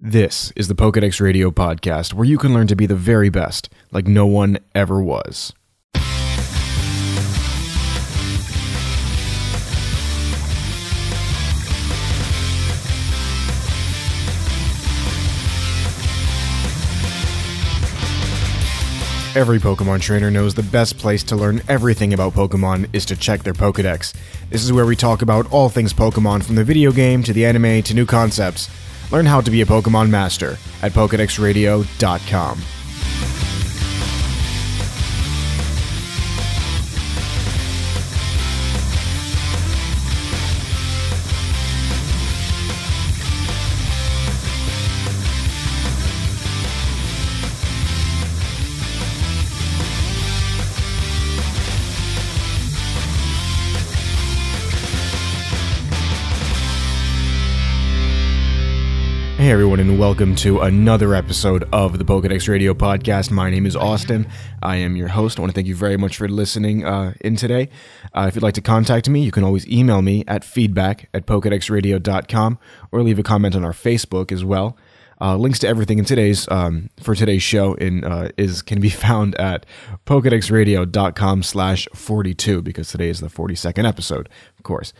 This is the Pokedex Radio podcast, where you can learn to be the very best, like no one ever was. Every Pokemon trainer knows the best place to learn everything about Pokemon is to check their Pokedex. This is where we talk about all things Pokemon from the video game to the anime to new concepts. Learn how to be a Pokemon master at PokedexRadio.com. Hey everyone, and welcome to another episode of the Pokedex Radio Podcast. My name is Austin. I am your host. I want to thank you very much for listening uh, in today. Uh, if you'd like to contact me, you can always email me at feedback at pokedexradio.com or leave a comment on our Facebook as well. Uh, links to everything in today's um, for today's show in uh, is can be found at pokedexradio.com slash 42 because today is the 42nd episode, of course.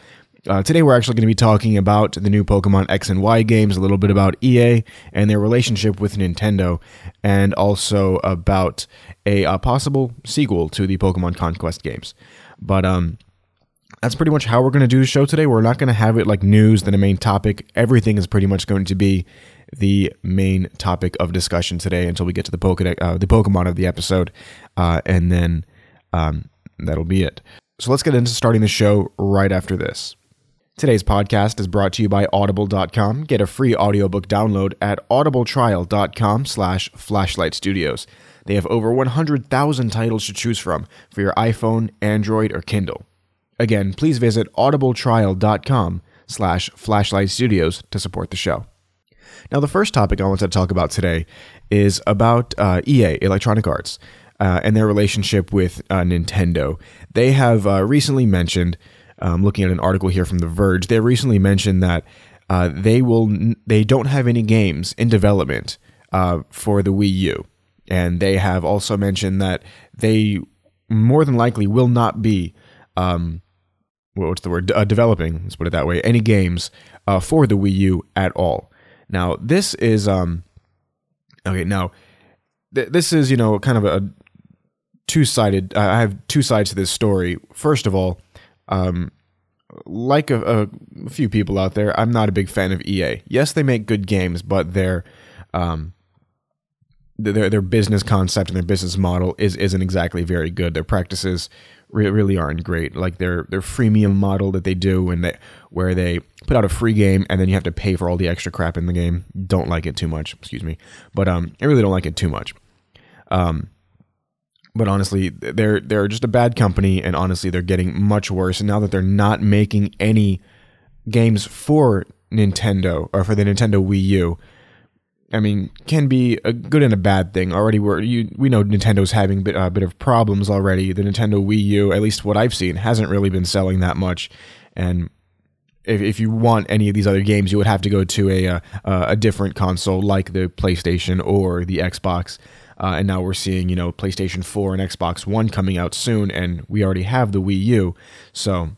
Uh, today, we're actually going to be talking about the new Pokemon X and Y games, a little bit about EA and their relationship with Nintendo, and also about a uh, possible sequel to the Pokemon Conquest games. But um, that's pretty much how we're going to do the show today. We're not going to have it like news, then a main topic. Everything is pretty much going to be the main topic of discussion today until we get to the uh, the Pokemon of the episode, uh, and then um, that'll be it. So let's get into starting the show right after this. Today's podcast is brought to you by Audible.com. Get a free audiobook download at audibletrial.com slash flashlight studios. They have over 100,000 titles to choose from for your iPhone, Android, or Kindle. Again, please visit audibletrial.com slash flashlight studios to support the show. Now, the first topic I want to talk about today is about uh, EA, Electronic Arts, uh, and their relationship with uh, Nintendo. They have uh, recently mentioned um, looking at an article here from The Verge, they recently mentioned that uh, they will they don't have any games in development uh, for the Wii U, and they have also mentioned that they more than likely will not be um, what's the word uh, developing. Let's put it that way. Any games uh, for the Wii U at all. Now this is um okay. Now th- this is you know kind of a two sided. I have two sides to this story. First of all um, like a, a, few people out there, I'm not a big fan of EA. Yes, they make good games, but their um, their their business concept and their business model is isn't exactly very good. Their practices re- really aren't great. Like their their freemium model that they do, and they where they put out a free game and then you have to pay for all the extra crap in the game. Don't like it too much. Excuse me, but um, I really don't like it too much. Um, but honestly, they're they're just a bad company, and honestly, they're getting much worse. And now that they're not making any games for Nintendo or for the Nintendo Wii U, I mean, can be a good and a bad thing. Already, we're you we know Nintendo's having a bit, bit of problems already. The Nintendo Wii U, at least what I've seen, hasn't really been selling that much, and if, if you want any of these other games, you would have to go to a uh, a, a different console like the PlayStation or the Xbox. Uh, and now we're seeing, you know, PlayStation 4 and Xbox One coming out soon, and we already have the Wii U. So,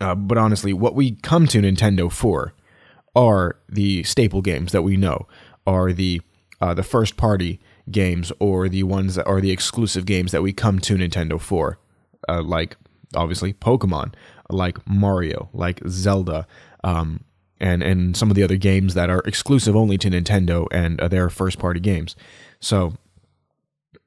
uh, but honestly, what we come to Nintendo for are the staple games that we know, are the uh, the first party games, or the ones that are the exclusive games that we come to Nintendo for, uh, like obviously Pokemon, like Mario, like Zelda. Um, and, and some of the other games that are exclusive only to Nintendo and uh, their first party games. So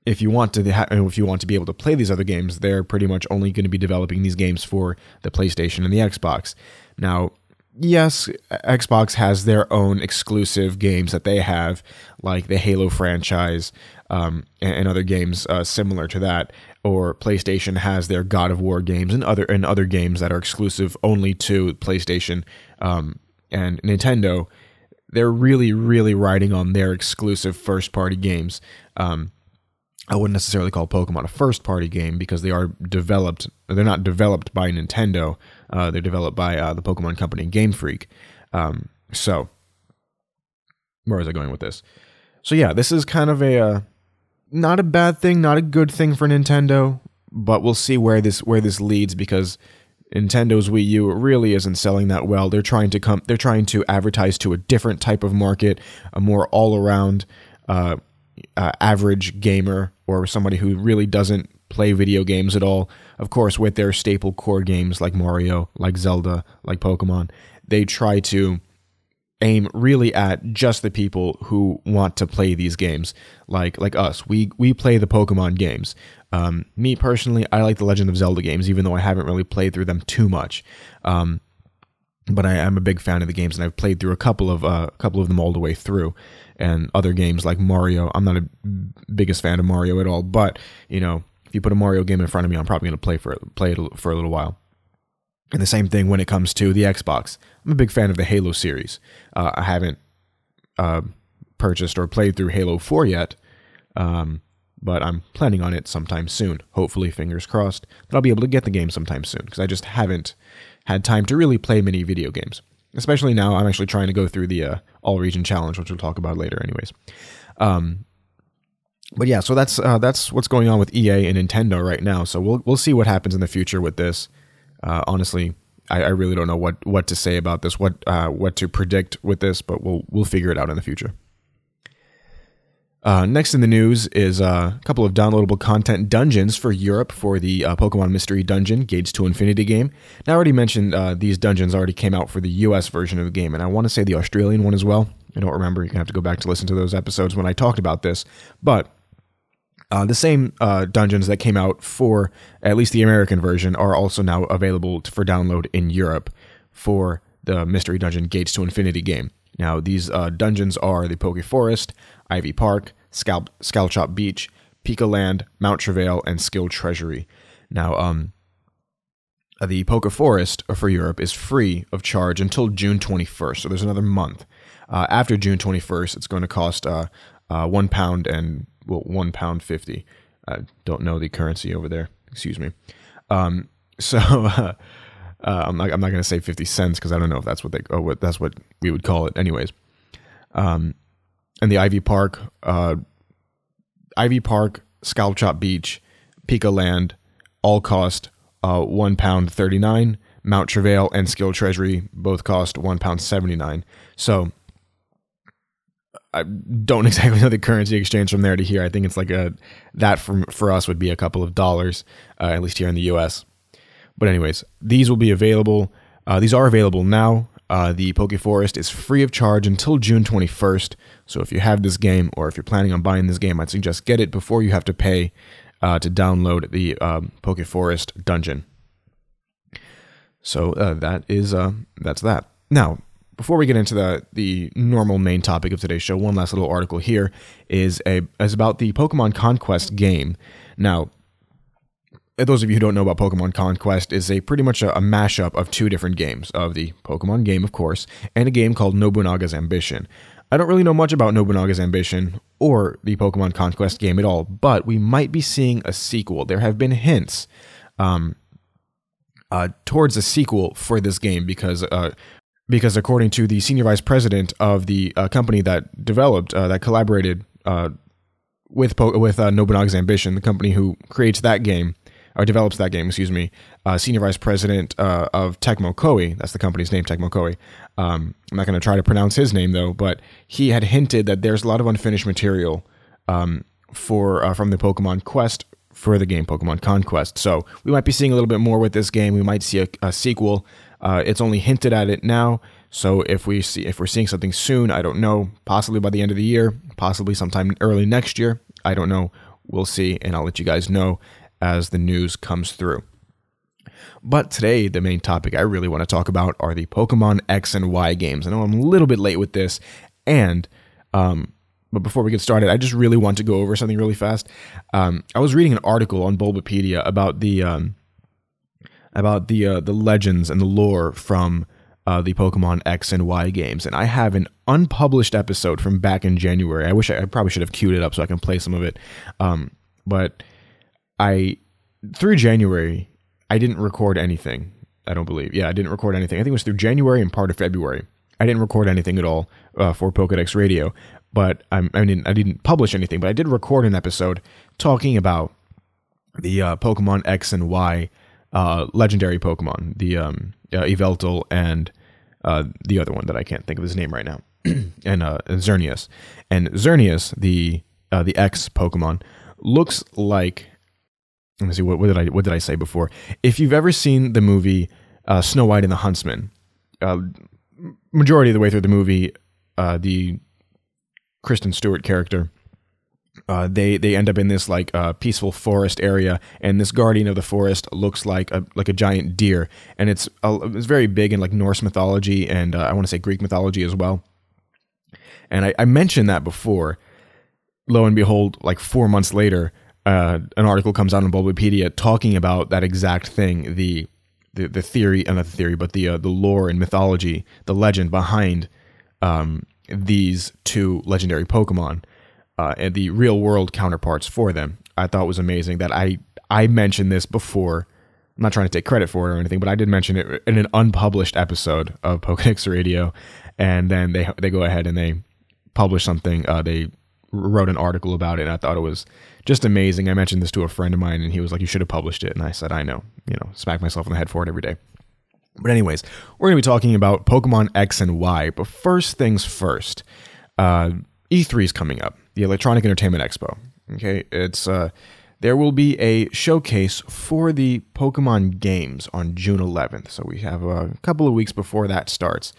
if you want to ha- if you want to be able to play these other games, they're pretty much only going to be developing these games for the PlayStation and the Xbox. Now, yes, Xbox has their own exclusive games that they have, like the Halo franchise um, and, and, other games uh, similar to that. Or PlayStation has their God of War games and other and other games that are exclusive only to PlayStation um, and Nintendo they're really, really riding on their exclusive first party games. Um, I wouldn't necessarily call Pokemon a first party game because they are developed, they're not developed by Nintendo, uh, they're developed by uh, the Pokemon Company Game Freak. Um, so, where was I going with this? So yeah, this is kind of a uh, not a bad thing, not a good thing for Nintendo, but we'll see where this where this leads because Nintendo's Wii U really isn't selling that well. They're trying to come they're trying to advertise to a different type of market, a more all-around uh, uh, average gamer or somebody who really doesn't play video games at all. Of course, with their staple core games like Mario, like Zelda, like Pokemon, they try to aim really at just the people who want to play these games like like us we we play the pokemon games um, me personally i like the legend of zelda games even though i haven't really played through them too much um, but I am a big fan of the games, and I've played through a couple of uh, a couple of them all the way through. And other games like Mario, I'm not a biggest fan of Mario at all. But you know, if you put a Mario game in front of me, I'm probably going to play for play it for a little while. And the same thing when it comes to the Xbox. I'm a big fan of the Halo series. Uh, I haven't uh, purchased or played through Halo 4 yet, um, but I'm planning on it sometime soon. Hopefully, fingers crossed, that I'll be able to get the game sometime soon because I just haven't had time to really play many video games. Especially now, I'm actually trying to go through the uh, All Region Challenge, which we'll talk about later, anyways. Um, but yeah, so that's uh, that's what's going on with EA and Nintendo right now. So we'll we'll see what happens in the future with this. Uh, honestly, I, I, really don't know what, what to say about this, what uh, what to predict with this, but we'll we'll figure it out in the future. Uh, next in the news is uh, a couple of downloadable content dungeons for Europe for the uh, Pokemon Mystery Dungeon Gates to Infinity game. Now, I already mentioned uh, these dungeons already came out for the US version of the game, and I want to say the Australian one as well. I don't remember. You're going to have to go back to listen to those episodes when I talked about this. But uh, the same uh, dungeons that came out for at least the American version are also now available for download in Europe for the Mystery Dungeon Gates to Infinity game. Now, these dungeons are the Poke Forest, Ivy Park, Scalp, Skullchop Beach, Pika Land, Mount Travail, and Skill Treasury. Now, um, uh, the Poke Forest for Europe is free of charge until June 21st, so there's another month. Uh, after June 21st, it's going to cost uh, uh, one pound and well, one pound fifty. I don't know the currency over there. Excuse me. Um, so uh, I'm not, I'm not going to say 50 cents because I don't know if that's what they oh what that's what we would call it anyways. Um, and the Ivy Park, uh, Ivy Park, Skullchop Beach, Pika Land, all cost uh, one pound thirty nine. Mount Travail and Skill Treasury both cost one pound seventy nine. So I don't exactly know the currency exchange from there to here. I think it's like a that from for us would be a couple of dollars, uh, at least here in the U.S. But anyways, these will be available. Uh, these are available now. Uh, the Poke Forest is free of charge until June 21st. So if you have this game or if you're planning on buying this game, I'd suggest get it before you have to pay uh, to download the um, Poke Forest dungeon. So uh, that is uh, that's that. Now, before we get into the the normal main topic of today's show, one last little article here is a is about the Pokemon Conquest game. Now, those of you who don't know about Pokemon Conquest, is a pretty much a, a, mashup of two different games of the Pokemon game, of course, and a game called Nobunaga's Ambition. I don't really know much about Nobunaga's Ambition or the Pokemon Conquest game at all, but we might be seeing a sequel. There have been hints um, uh, towards a sequel for this game because uh, because according to the senior vice president of the uh, company that developed uh, that collaborated uh, with po- with uh, Nobunaga's Ambition, the company who creates that game or develops that game, excuse me, uh, senior vice president uh, of Tecmo Koei. That's the company's name, Tecmo Koei. Um, I'm not going to try to pronounce his name though, but he had hinted that there's a lot of unfinished material um, for from the Pokemon Quest for the game Pokemon Conquest. So we might be seeing a little bit more with this game. We might see a, a sequel. Uh, it's only hinted at it now. So if we see if we're seeing something soon, I don't know. Possibly by the end of the year, possibly sometime early next year. I don't know. We'll see, and I'll let you guys know as the news comes through. But today, the main topic I really want to talk about are the Pokemon X and Y games. I know I'm a little bit late with this, and um, but before we get started, I just really want to go over something really fast. Um, I was reading an article on Bulbapedia about the um, about the uh, the legends and the lore from uh, the Pokemon X and Y games, and I have an unpublished episode from back in January. I wish I, I probably should have queued it up so I can play some of it, um, but I through January I didn't record anything. I don't believe. Yeah, I didn't record anything. I think it was through January and part of February. I didn't record anything at all uh, for Pokedex Radio, but I'm, I mean I didn't publish anything, but I did record an episode talking about the uh, Pokemon X and Y uh, legendary Pokemon, the um, uh, Yveltal and uh, the other one that I can't think of his name right now, and uh, Xerneas. And Xerneas, the uh, the X Pokemon, looks like. Let me see what, what, did I what did I say before? If you've ever seen the movie uh, Snow White and the Huntsman, uh, majority of the way through the movie, uh, the Kristen Stewart character uh, they they end up in this like uh, peaceful forest area, and this guardian of the forest looks like a like a giant deer, and it's a, it's very big in like Norse mythology and uh, I want to say Greek mythology as well. And I, I, mentioned that before. Lo and behold, like four months later, uh, an article comes out on Bulbapedia talking about that exact thing the the, the theory, uh, not the theory, but the uh, the lore and mythology, the legend behind um, these two legendary Pokemon uh, and the real world counterparts for them. I thought was amazing that I I mentioned this before. I'm not trying to take credit for it or anything, but I did mention it in an unpublished episode of Pokedex Radio, and then they they go ahead and they publish something. Uh, they wrote an article about it, and I thought it was just amazing. I mentioned this to a friend of mine, and he was like, "You should have published it," and I said, "I know," you know, smack myself in the head for it every day. But anyways, we're to be talking about Pokemon X and Y. But first things first, uh, E3 is coming up the Electronic Entertainment Expo. Okay, it's uh, there will be a showcase for the Pokemon games on June 11th. So we have a couple of weeks before that starts.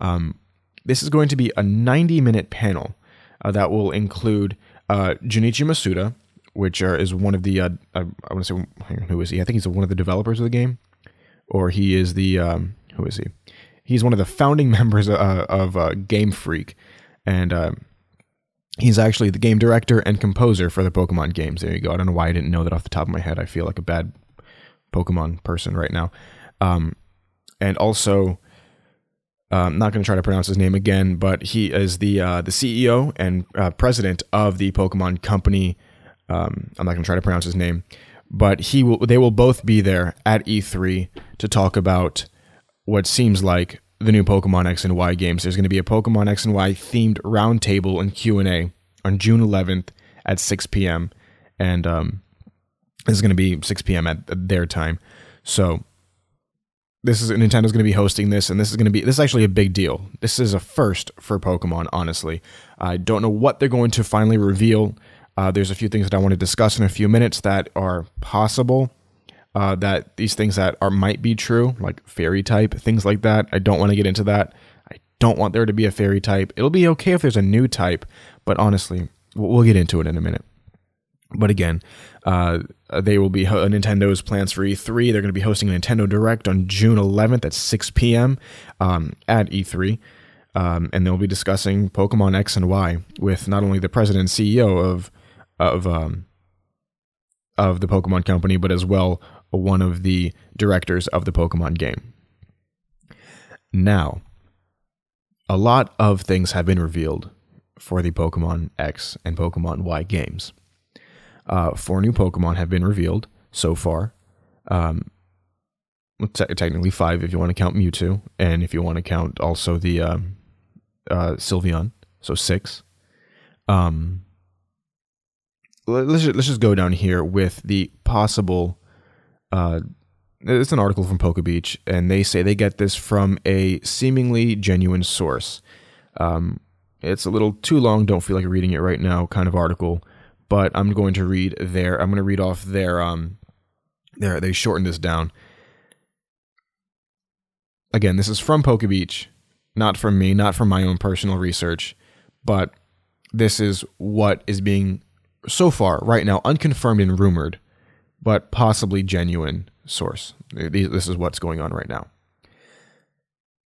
Um, this is going to be a 90 minute panel uh, that will include uh, Junichi Masuda, which are, is one of the uh, I, I want to say who is he? I think he's one of the developers of the game, or he is the um, who is he? He's one of the founding members uh, of uh, Game Freak, and uh, He's actually the game director and composer for the Pokemon games. There you go. I don't know why I didn't know that off the top of my head. I feel like a bad Pokemon person right now. Um, and also, I'm um, not going to try to pronounce his name again, but he is the uh, the CEO and uh, president of the Pokemon company. Um, I'm not going to try to pronounce his name, but he will. They will both be there at E3 to talk about what seems like the new Pokemon X and Y games. There's going to be a Pokemon X and Y themed roundtable and Q and A on June 11th at 6 p.m. And um, this is going to be 6 p.m. at their time. So this is Nintendo's going to be hosting this, and this is going to be this is actually a big deal. This is a first for Pokemon. Honestly, I don't know what they're going to finally reveal. Uh, there's a few things that I want to discuss in a few minutes that are possible uh, that these things that are might be true, like fairy type things like that. I don't want to get into that. I don't want there to be a fairy type. It'll be okay if there's a new type, but honestly, we'll get into it in a minute. But again, uh, they will be ho- Nintendo's plans for E3. They're going to be hosting a Nintendo Direct on June 11th at 6 p.m. Um, at E3. Um, and they'll be discussing Pokemon X and Y with not only the president and CEO of of um, of the Pokemon Company, but as well one of the directors of the Pokemon game. Now, a lot of things have been revealed for the Pokemon X and Pokemon Y games. Uh, four new Pokemon have been revealed so far. Um, te- technically five if you want to count Mewtwo, and if you want to count also the uh, uh, Sylveon, so six. Um, let's just, let's just go down here with the possible uh, it's an article from PokeBeach, and they say they get this from a seemingly genuine source. Um, it's a little too long, don't feel like reading it right now, kind of article, but I'm going to read their. I'm going to read off their. Um, their they shortened this down. Again, this is from PokeBeach, not from me, not from my own personal research, but this is what is being so far right now unconfirmed and rumored but possibly genuine source. This is what's going on right now.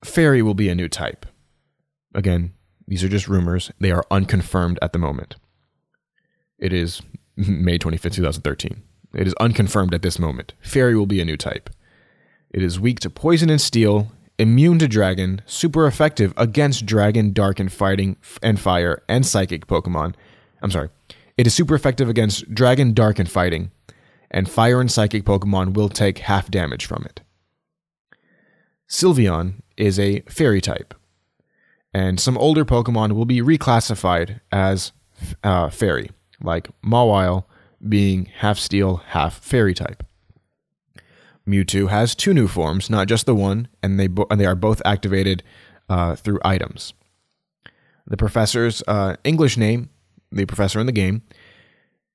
Fairy will be a new type. Again, these are just rumors. They are unconfirmed at the moment. It is May 25th, 2013. It is unconfirmed at this moment. Fairy will be a new type. It is weak to poison and steel, immune to dragon, super effective against dragon, dark, and fighting and fire and psychic Pokemon. I'm sorry. It is super effective against dragon, dark, and fighting, and fire and psychic Pokemon will take half damage from it. Sylveon is a fairy type. and some older Pokemon will be reclassified as uh, Fairy, like Mawile being half Steel, half Fairy type. Mewtwo has two new forms, not just the one, and they bo- and they are both activated uh, through items. The professor's uh, English name, the professor in the game,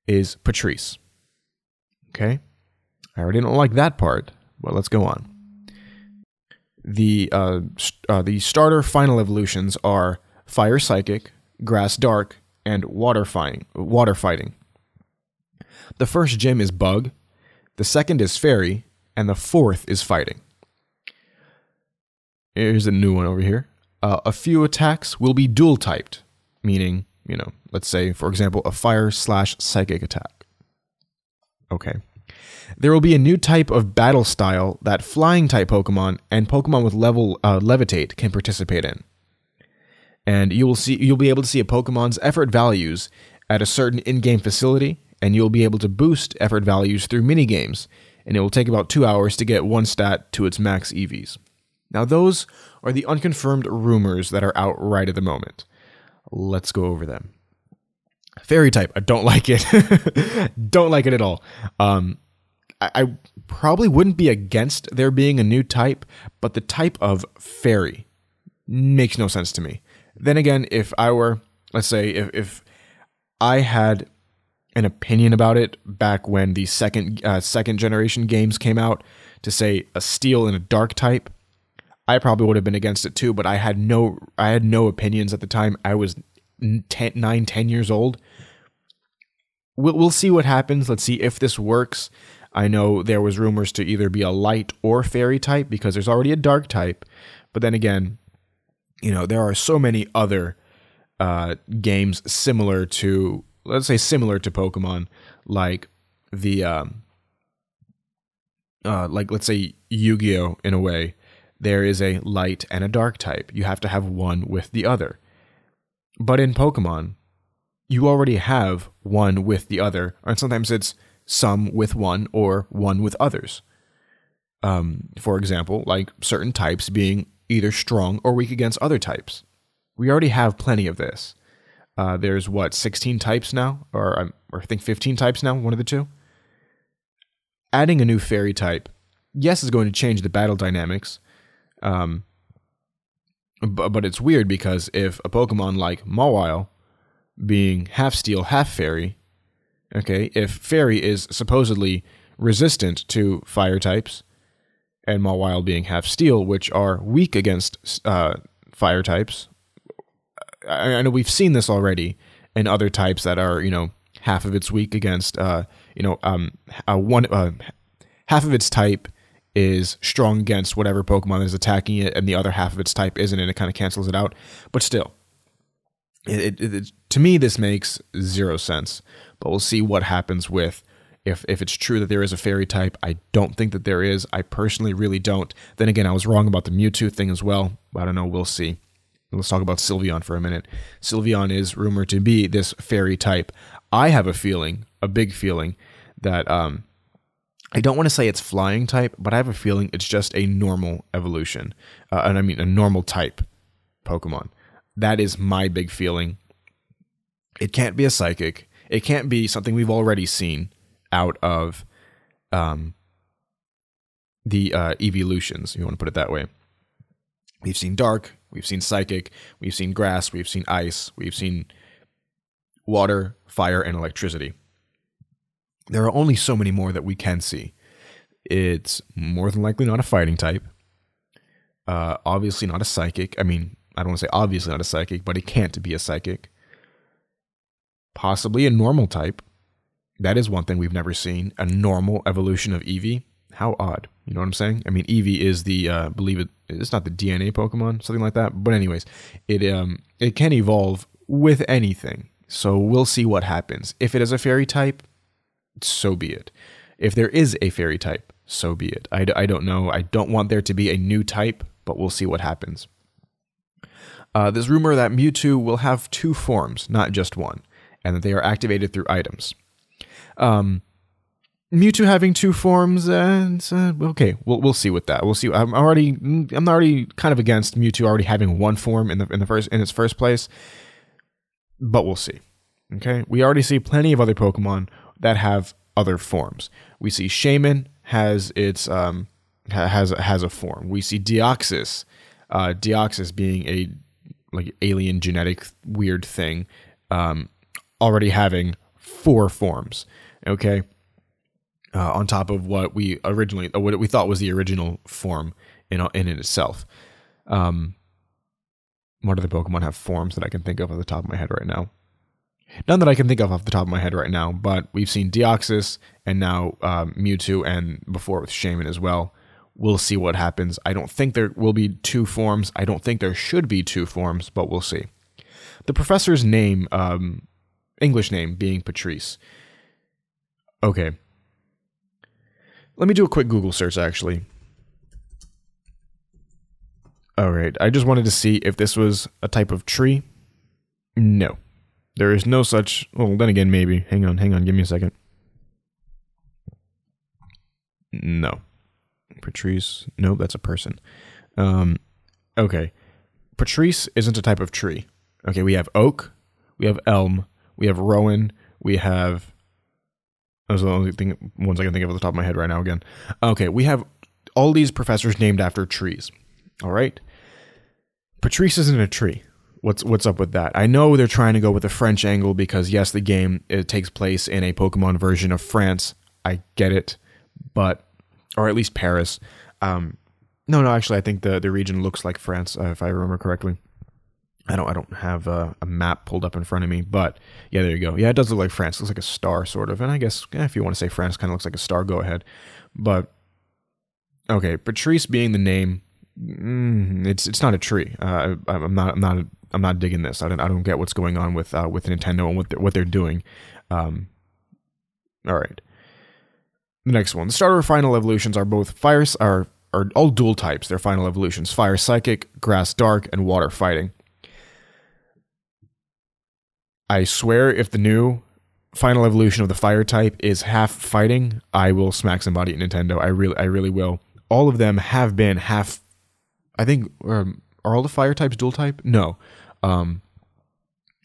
is Patrice. Okay, I already don't like that part, but let's go on. The uh, st- uh, the starter final evolutions are Fire Psychic, Grass Dark, and Water Fighting. Water Fighting. The first gym is Bug, the second is Fairy, and the fourth is Fighting. Here's a new one over here. Uh, a few attacks will be dual typed, meaning, you know, let's say, for example, a fire slash psychic attack. Okay. There will be a new type of battle style that flying type Pokemon and Pokemon with level uh, levitate can participate in. And you will see you'll be able to see a Pokemon's effort values at a certain in-game facility, and you'll be able to boost effort values through mini games, and it will take about two hours to get one stat to its max EVs. Now, those are the unconfirmed rumors that are out right at the moment. Let's go over them. Fairy type, I don't like it. don't like it at all. Um, I, I probably wouldn't be against there being a new type, but the type of fairy makes no sense to me. Then again, if I were, let's say, if, if I had an opinion about it back when the second uh, second generation games came out to say a steel and a dark type, I probably would have been against it too. But I had no I had no opinions at the time. I was 10, 9, 10 years old. We'll, we'll see what happens. Let's see if this works. I know there was rumors to either be a light or fairy type because there's already a dark type. But then again, you know, there are so many other uh, games similar to, let's say, similar to Pokemon, like the, um, uh, like let's say Yu-Gi-Oh in a way. There is a light and a dark type. You have to have one with the other. But in Pokemon, you already have one with the other, and sometimes it's some with one or one with others. Um, for example, like certain types being either strong or weak against other types. We already have plenty of this. Uh, there's what 16 types now, or, um, or I think 15 types now, one of the two. Adding a new fairy type, yes, is going to change the battle dynamics. Um, but, but it's weird because if a Pokemon like Mawile, being half steel, half fairy, okay, if fairy is supposedly resistant to fire types, and Mawile being half steel, which are weak against uh, fire types. I, I, know we've seen this already in other types that are, you know, half of its weak against, uh, you know, um, one uh, half of its type is strong against whatever Pokemon is attacking it, and the other half of its type isn't, and it kind of cancels it out. But still, it, it, it, to me, this makes zero sense. But we'll see what happens with if if it's true that there is a fairy type, I don't think that there is. I personally really don't. Then again, I was wrong about the Mewtwo thing as well. I don't know. We'll see. Let's talk about Sylveon for a minute. Sylveon is rumored to be this fairy type. I have a feeling, a big feeling, that um, I don't want to say it's flying type, but I have a feeling it's just a normal evolution, uh, and I mean a normal type Pokemon. That is my big feeling. It can't be a psychic. It can't be something we've already seen out of um, the uh, evolutions, you want to put it that way. We've seen dark, we've seen psychic, we've seen grass, we've seen ice, we've seen water, fire, and electricity. There are only so many more that we can see. It's more than likely not a fighting type. Uh, obviously not a psychic. I mean, I don't want to say obviously not a psychic, but it can't be a psychic. Possibly a normal type. That is one thing we've never seen a normal evolution of Eevee. How odd. You know what I'm saying? I mean, Eevee is the, uh, believe it, it's not the DNA Pokemon, something like that. But anyways, it um it can evolve with anything. So we'll see what happens. If it is a fairy type, so be it. If there is a fairy type, so be it. I, I don't know. I don't want there to be a new type, but we'll see what happens. Uh, there's rumor that Mewtwo will have two forms, not just one, and that they are activated through items. Um, Mewtwo having two forms, uh, uh, okay, we'll we'll see with that. We'll see. I'm already I'm already kind of against Mewtwo already having one form in the in the first in its first place, but we'll see. Okay, we already see plenty of other Pokemon that have other forms. We see Shaymin has its um has has a form. We see Deoxys, uh, Deoxys being a like alien genetic weird thing, um, already having four forms. Okay uh, on top of what we originally, what we thought was the original form in in it itself. Um, what other Pokemon have forms that I can think of at the top of my head right now? None that I can think of off the top of my head right now, but we've seen Deoxys and now um, Mewtwo, and before with Shaymin as well. We'll see what happens. I don't think there will be two forms. I don't think there should be two forms, but we'll see. The professor's name, um, English name, being Patrice. Okay, let me do a quick Google search actually. All right, I just wanted to see if this was a type of tree. No. There is no such. Well, then again, maybe. Hang on, hang on, give me a second. No. Patrice. Nope, that's a person. Um, okay. Patrice isn't a type of tree. Okay, we have oak, we have elm, we have rowan, we have those are the only thing ones I can think of at the top of my head right now. Again, okay, we have all these professors named after trees. All right, Patrice isn't a tree. What's what's up with that? I know they're trying to go with a French angle because yes, the game it takes place in a Pokemon version of France. I get it, but or at least Paris. Um, no, no, actually, I think the the region looks like France, uh, if I remember correctly. I don't I don't have a, a, map pulled up in front of me, but yeah, there you go. Yeah, it does look like France. It looks like a star, sort of. And I guess yeah, if you want to say France, kind of looks like a star. Go ahead. But okay, Patrice being the name, mm, it's it's not a tree. Uh, I, am not I'm not I'm not digging this. I don't I don't get what's going on with uh, with Nintendo and what they're, what they're doing. Um, all right. The next one, the starter final evolutions are both fire are are all dual types. They're final evolutions: fire psychic, grass dark, and water fighting. I swear if the new final evolution of the fire type is half fighting, I will smack somebody at Nintendo. I really I really will. All of them have been half I think um, are all the fire types dual type? No. Um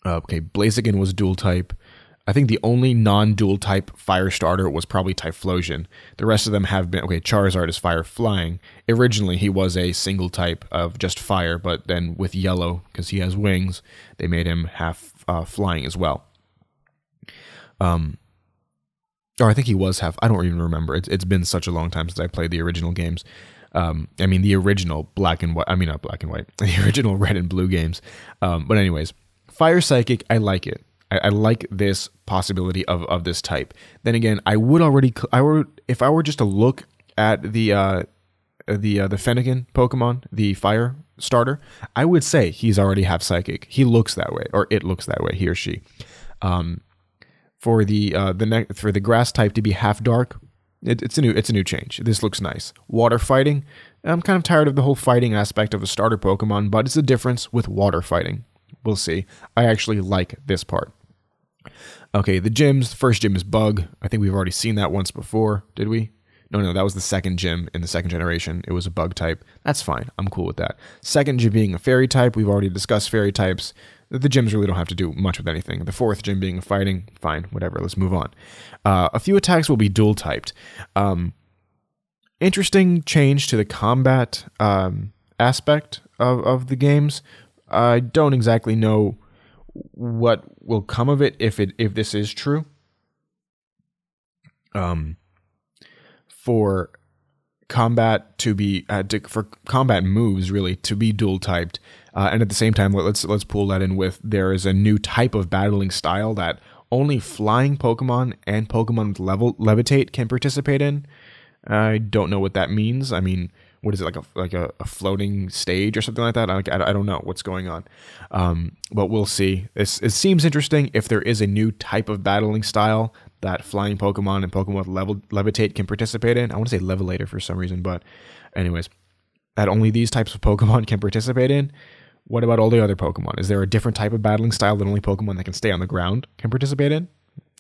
okay, Blaziken was dual type. I think the only non-dual type fire starter was probably Typhlosion. The rest of them have been okay. Charizard is fire flying. Originally, he was a single type of just fire, but then with yellow, because he has wings, they made him half uh, flying as well. Um, or I think he was half. I don't even remember. It's it's been such a long time since I played the original games. Um, I mean the original black and white. I mean not black and white. The original red and blue games. Um, but anyways, fire psychic. I like it. I, I, like this possibility of of this type. Then again, I would already. I would if I were just to look at the uh, the uh, the Fennekin Pokemon, the fire starter, I would say he's already half psychic. He looks that way, or it looks that way, he or she. Um, for the uh, the ne- for the grass type to be half dark, it, it's a new it's a new change. This looks nice. Water fighting, I'm kind of tired of the whole fighting aspect of a starter Pokemon, but it's a difference with water fighting. We'll see. I actually like this part. Okay, the gyms. The first gym is Bug. I think we've already seen that once before, did we? No, no, that was the second gym in the second generation. It was a bug type. That's fine. I'm cool with that. Second gym being a fairy type. We've already discussed fairy types. The gyms really don't have to do much with anything. The fourth gym being fighting, fine, whatever. Let's move on. Uh, a few attacks will be dual typed. Um, interesting change to the combat um, aspect of, of the games. I don't exactly know what will come of it if it if this is true. Um, for combat to be uh, to, for combat moves really to be dual typed uh, and at the same time let's let's pull that in with there is a new type of battling style that only flying pokemon and pokemon with level levitate can participate in i don't know what that means i mean what is it like a like a, a floating stage or something like that? I, I, I don't know what's going on, um, but we'll see. It's, it seems interesting if there is a new type of battling style that flying Pokemon and Pokemon with level levitate can participate in. I want to say levelator for some reason, but anyways, that only these types of Pokemon can participate in. What about all the other Pokemon? Is there a different type of battling style that only Pokemon that can stay on the ground can participate in?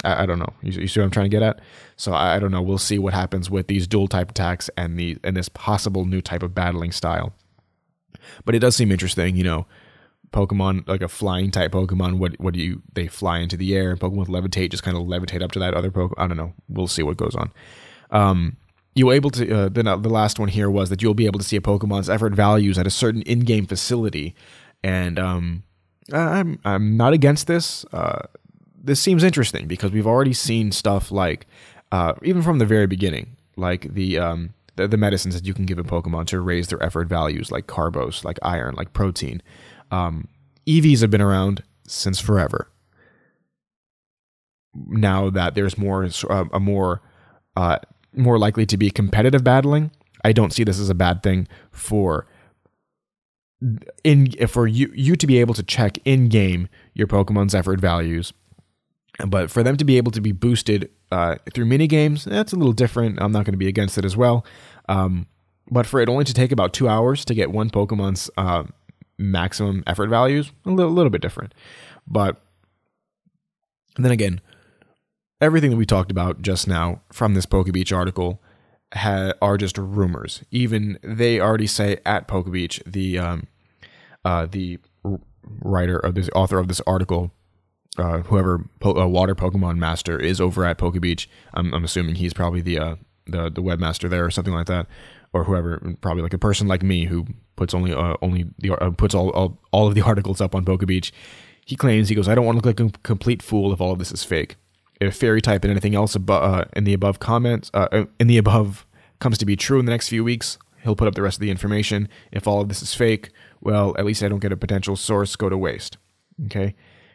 I, I don't know. You, you, see what I'm trying to get at? So I, I, don't know. We'll see what happens with these dual type attacks and the and this possible new type of battling style. But it does seem interesting, you know. Pokemon like a flying type Pokemon, what what do you they fly into the air? Pokemon with levitate just kind of levitate up to that other Pokemon. I don't know. We'll see what goes on. Um, you'll able to uh, the the last one here was that you'll be able to see a Pokemon's effort values at a certain in-game facility, and um, I'm I'm not against this. Uh, this seems interesting because we've already seen stuff like uh, even from the very beginning, like the um, the, the, medicines that you can give a Pokemon to raise their effort values, like Carbos, like iron, like protein. Um, EVs have been around since forever. Now that there's more uh, a more uh, more likely to be competitive battling, I don't see this as a bad thing for in for you you to be able to check in game your Pokemon's effort values. But for them to be able to be boosted uh, through mini games, that's a little different. I'm not going to be against it as well. Um, but for it only to take about two hours to get one Pokemon's uh, maximum effort values, a little, little bit different. But then again, everything that we talked about just now from this PokeBeach article ha- are just rumors. Even they already say at PokeBeach, the um, uh, the writer of this author of this article, uh, whoever po- uh, water Pokemon master is over at PokeBeach. I'm, I'm assuming he's probably the uh, the the webmaster there or something like that, or whoever. Probably like a person like me who puts only uh, only the uh, puts all, all all of the articles up on PokeBeach. He claims he goes, I don't want to look like a complete fool if all of this is fake if fairy type and anything else abo- uh, in the above comments uh, uh, in the above comes to be true in the next few weeks, he'll put up the rest of the information. If all of this is fake, well, at least I don't get a potential source go to waste. Okay?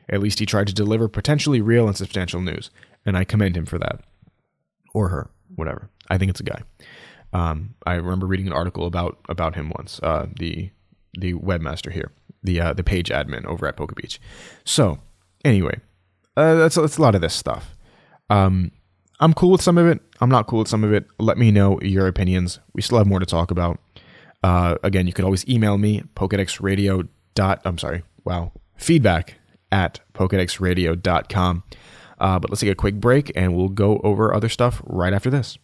At least he tried to deliver potentially real and substantial news, and I commend him for that. Or her, whatever. I think it's a guy. Um, I remember reading an article about about him once. Uh, the the webmaster here, the uh, the page admin over at PokeBeach. So, anyway, uh, that's, that's a lot of this stuff. Um, I'm cool with some of it. I'm not cool with some of it. Let me know your opinions. We still have more to talk about. Uh, again, you can always email me, pokedexradio I'm sorry, wow, feedback at pokedexradio.com. Uh, but let's take a quick break and we'll go over other stuff right after this.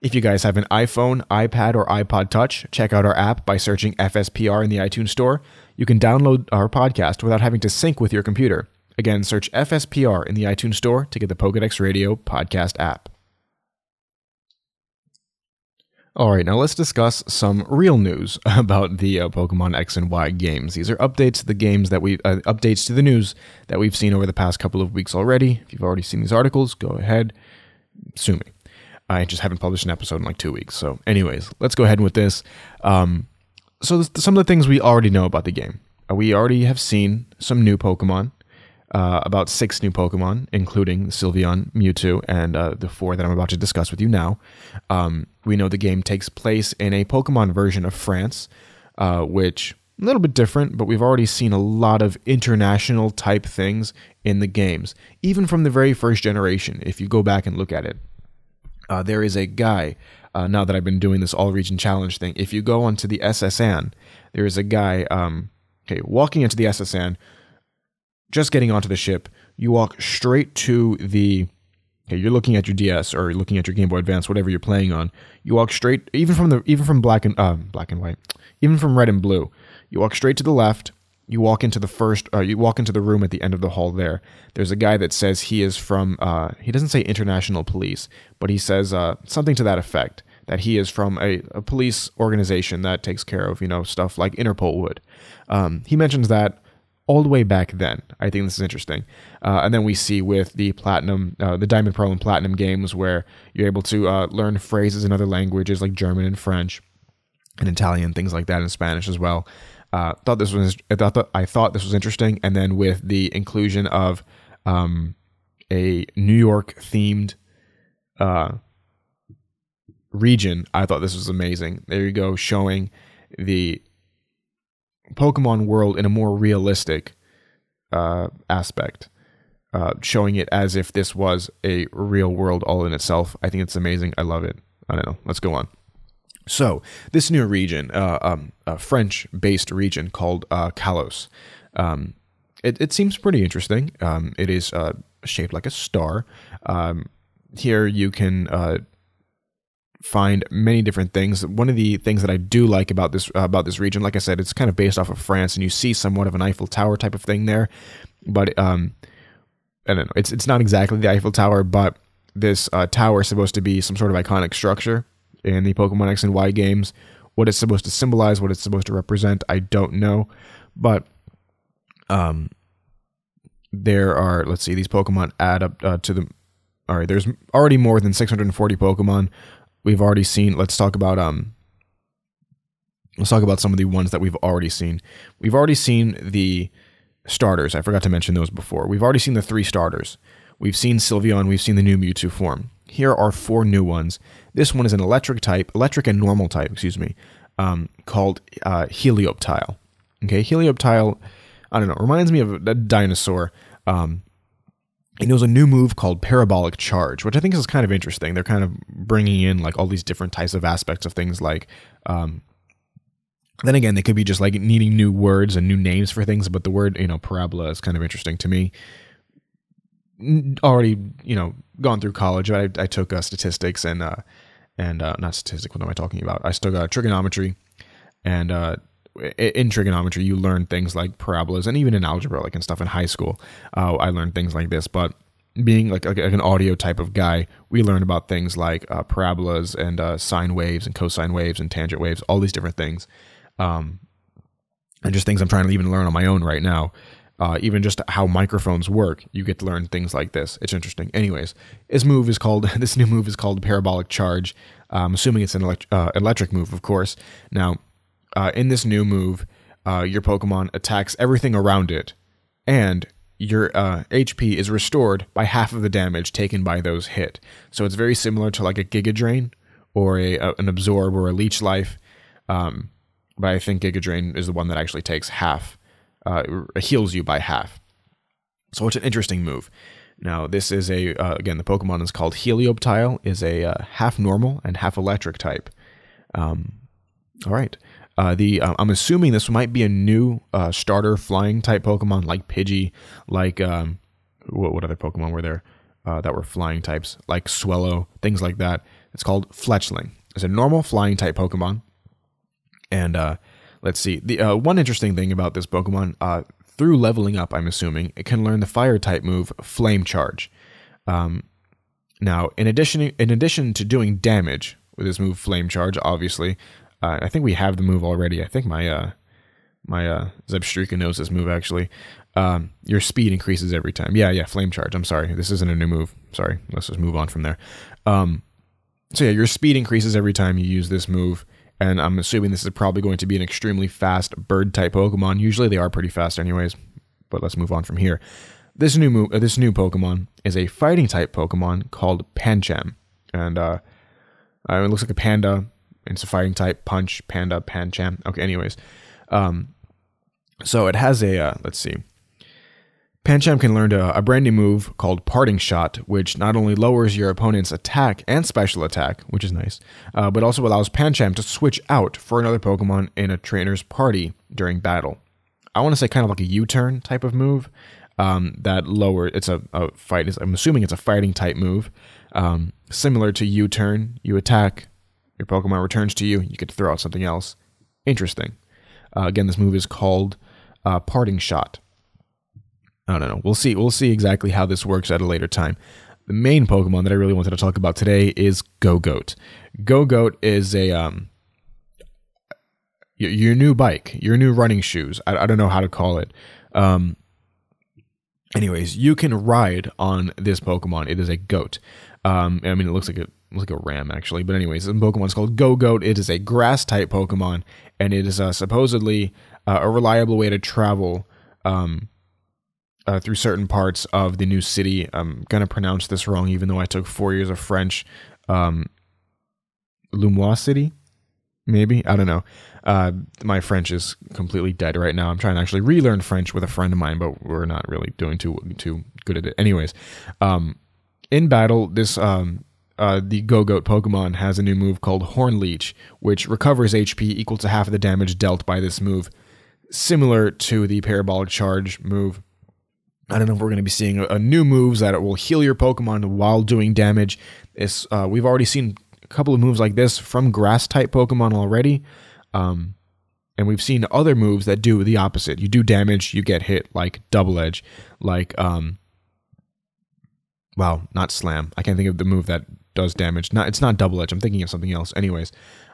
If you guys have an iPhone, iPad, or iPod Touch, check out our app by searching FSPR in the iTunes Store. You can download our podcast without having to sync with your computer. Again, search FSPR in the iTunes Store to get the Pokedex Radio podcast app. All right, now let's discuss some real news about the uh, Pokemon X and Y games. These are updates to the games that we uh, updates to the news that we've seen over the past couple of weeks already. If you've already seen these articles, go ahead, sue me. I just haven't published an episode in like two weeks. So, anyways, let's go ahead with this. Um, so, some of the things we already know about the game. Uh, we already have seen some new Pokemon uh, about six new Pokemon, including Sylveon, Mewtwo, and uh, the four that I'm about to discuss with you now. Um, we know the game takes place in a Pokemon version of France, uh, which a little bit different, but we've already seen a lot of international type things in the games, even from the very first generation. If you go back and look at it, uh, there is a guy. Uh, now that I've been doing this all region challenge thing, if you go onto the S.S. Anne, there is a guy. Um, okay, walking into the S.S. Anne, just getting onto the ship, you walk straight to the. Okay, you're looking at your DS or you're looking at your Game Boy Advance, whatever you're playing on. You walk straight, even from the even from black and uh, black and white, even from red and blue. You walk straight to the left. You walk into the first. Uh, you walk into the room at the end of the hall. There, there's a guy that says he is from. Uh, he doesn't say international police, but he says uh, something to that effect that he is from a, a, police organization that takes care of you know stuff like Interpol would. Um, he mentions that all the way back then. I think this is interesting. Uh, and then we see with the platinum, uh, the diamond, pearl, and platinum games where you're able to uh, learn phrases in other languages like German and French and Italian, things like that, and Spanish as well. Uh, thought this was I thought I thought this was interesting, and then with the inclusion of um, a New York themed uh, region, I thought this was amazing. There you go, showing the Pokemon world in a more realistic uh, aspect, uh, showing it as if this was a real world all in itself. I think it's amazing. I love it. I don't know. Let's go on. So this new region, uh, um, a French-based region called uh, Kalos, um, it, it, seems pretty interesting. Um, it is uh, shaped like a star. Um, here you can uh, find many different things. One of the things that I do like about this uh, about this region, like I said, it's kind of based off of France, and you see somewhat of an Eiffel Tower type of thing there. But um, I don't know. It's it's not exactly the Eiffel Tower, but this uh, tower is supposed to be some sort of iconic structure in the Pokemon X and Y games. What it's supposed to symbolize, what it's supposed to represent, I don't know. But um, there are let's see, these Pokemon add up uh, to the. All right, there's already more than 640 Pokemon we've already seen. Let's talk about um. Let's talk about some of the ones that we've already seen. We've already seen the starters. I forgot to mention those before. We've already seen the three starters. We've seen Sylveon. We've seen the new Mewtwo form. Here are four new ones. This one is an electric type, electric and normal type, excuse me, um, called uh, Helioptile. Okay, Helioptile, I don't know, reminds me of a dinosaur. Um, it knows a new move called Parabolic Charge, which I think is kind of interesting. They're kind of bringing in like all these different types of aspects of things like. Um, then again, they could be just like needing new words and new names for things, but the word, you know, parabola is kind of interesting to me. Already, you know, gone through college, I, I took uh, statistics and, uh, and uh, not statistics, what am I talking about? I still got trigonometry, and uh, in trigonometry, you learn things like parabolas, and even in algebra, like and stuff in high school, uh, I learned things like this. But being like, like, like, an audio type of guy, we learn about things like uh, parabolas and uh, sine waves and cosine waves and tangent waves, all these different things, um, and just things I'm trying to even learn on my own right now. Uh, even just how microphones work, you get to learn things like this. It's interesting. Anyways, this move is called this new move is called parabolic charge. I'm assuming it's an elect- uh, electric move, of course. Now uh, in this new move, uh, your Pokemon attacks everything around it, and your uh, HP is restored by half of the damage taken by those hit. So it's very similar to like a Giga Drain or a, a an Absorb or a Leech Life. Um, but I think Giga Drain is the one that actually takes half, uh, heals you by half. So it's an interesting move. Now this is a uh, again the Pokemon is called Helioptile, is a uh, half normal and half electric type. Um, all right. Uh, the uh, I'm assuming this might be a new uh, starter flying type Pokemon like Pidgey, like um, what, what other Pokemon were there uh, that were flying types like Swellow, things like that. It's called Fletchling. It's a normal flying type Pokemon, and uh, let's see. The uh, one interesting thing about this Pokemon, through leveling up, I'm assuming it can learn the Fire type move Flame Charge. Um, now, in addition, in addition to doing damage with this move Flame Charge, obviously, uh, I think we have the move already. I think my uh, my uh, Zebstrika knows this move actually. Um, your speed increases every time. Yeah, yeah. Flame charge. I'm sorry, this isn't a new move. Sorry. Let's just move on from there. Um, so yeah, your speed increases every time you use this move, and I'm assuming this is probably going to be an extremely fast bird type Pokemon. Usually they are pretty fast, anyways. But let's move on from here. This new uh, this new Pokemon is a fighting type Pokemon called Pancham, and uh, uh, it looks like a panda it's a fighting type, punch, panda, pancham. Okay, anyways. Um, so it has a, uh, let's see. Pancham can learn a, a brand new move called Parting Shot, which not only lowers your opponent's attack and special attack, which is nice, uh, but also allows Pancham to switch out for another Pokemon in a trainer's party during battle. I want to say kind of like a U-turn type of move. Um, that lower, it's a, a fight. I'm assuming it's a fighting type move, um, similar to U-turn. You attack, your Pokemon returns to you, you get to throw out something else. Interesting. Uh, again, this move is called uh, Parting Shot. I don't know. We'll see. We'll see exactly how this works at a later time. The main Pokemon that I really wanted to talk about today is Go-Goat. Go-Goat is a um, your, your new bike, your new running shoes. I, I don't know how to call it. Um, anyways, you can ride on this Pokemon. It is a goat. Um, I mean, it looks like a like a ram actually. But anyways, the Pokemon's called Go Goat. It is a grass type Pokemon, and it is uh, supposedly uh, a reliable way to travel um, uh, through certain parts of the new city. I'm gonna pronounce this wrong, even though I took four years of French. Um, Lumois City, maybe I don't know. Uh, my French is completely dead right now. I'm trying to actually relearn French with a friend of mine, but we're not really doing too too good at it. Anyways, um, in battle, this um, uh, the Gogoat Pokemon has a new move called Horn Leech, which recovers HP equal to half of the damage dealt by this move, similar to the Parabolic Charge move. I don't know if we're going to be seeing a, new moves that will heal your Pokemon while doing damage. It's, uh, we've already seen a couple of moves like this from grass type Pokemon already. Um, and we've seen other moves that do the opposite. You do damage, you get hit, like Double Edge, like um, not Slam. I can't think of the move that does damage. Not it's not Double Edge. I'm thinking of something else. Anyways,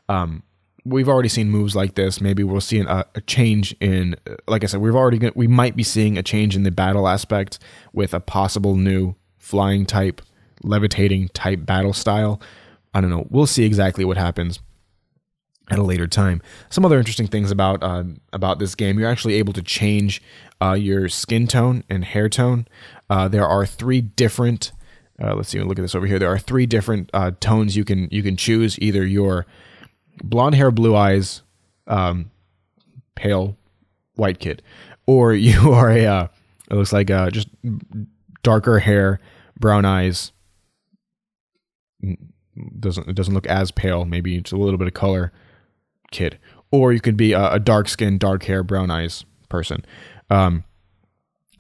um, we've already seen moves like this. Maybe we'll see an, a change in, like I said, we've already we might be seeing a change in the battle aspect with a possible new flying type, levitating type battle style. I don't know. We'll see exactly what happens at a later time. Some other interesting things about uh, about this game: you're actually able to change uh, your skin tone and hair tone. Uh, there are three different. Uh, let's see. Look at this over here. There are three different uh, tones you can you can choose. Either your blonde hair, blue eyes, um, pale white kid, or you are a. Uh, it looks like uh, just darker hair, brown eyes. Doesn't it doesn't look as pale? Maybe it's a little bit of color kid, or you could be a, a dark skin, dark hair, brown eyes person. Um,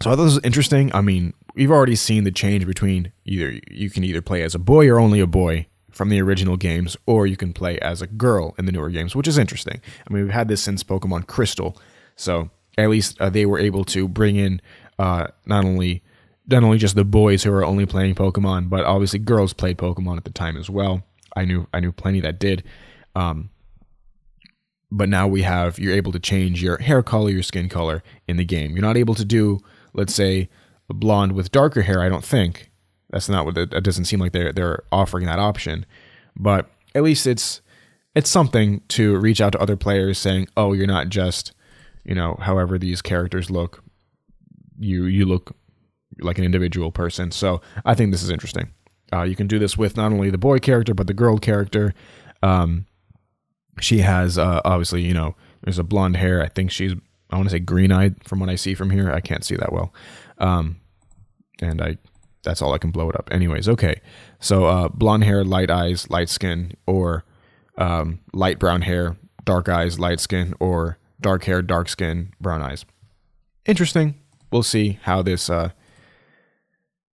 so I thought this was interesting. I mean, we've already seen the change between either you can either play as a boy or only a boy from the original games, or you can play as a girl in the newer games, which is interesting. I mean, we've had this since Pokemon Crystal, so at least uh, they were able to bring in uh, not only not only just the boys who are only playing Pokemon, but obviously girls played Pokemon at the time as well. I knew I knew plenty that did. Um, but now we have you're able to change your hair color, your skin color in the game. You're not able to do, let's say, a blonde with darker hair. I don't think that's not what it, it doesn't seem like they're they're offering that option. But at least it's it's something to reach out to other players saying, "Oh, you're not just, you know, however these characters look. You you look like an individual person." So I think this is interesting. Uh, you can do this with not only the boy character but the girl character. Um, she has uh, obviously, you know, there's a blonde hair. I think she's I want to say green eyed from what I see from here. I can't see that well. Um, and I that's all I can blow it up. Anyways, okay. So uh, blonde hair, light eyes, light skin, or um, light brown hair, dark eyes, light skin, or dark hair, dark skin, brown eyes. Interesting. We'll see how this uh,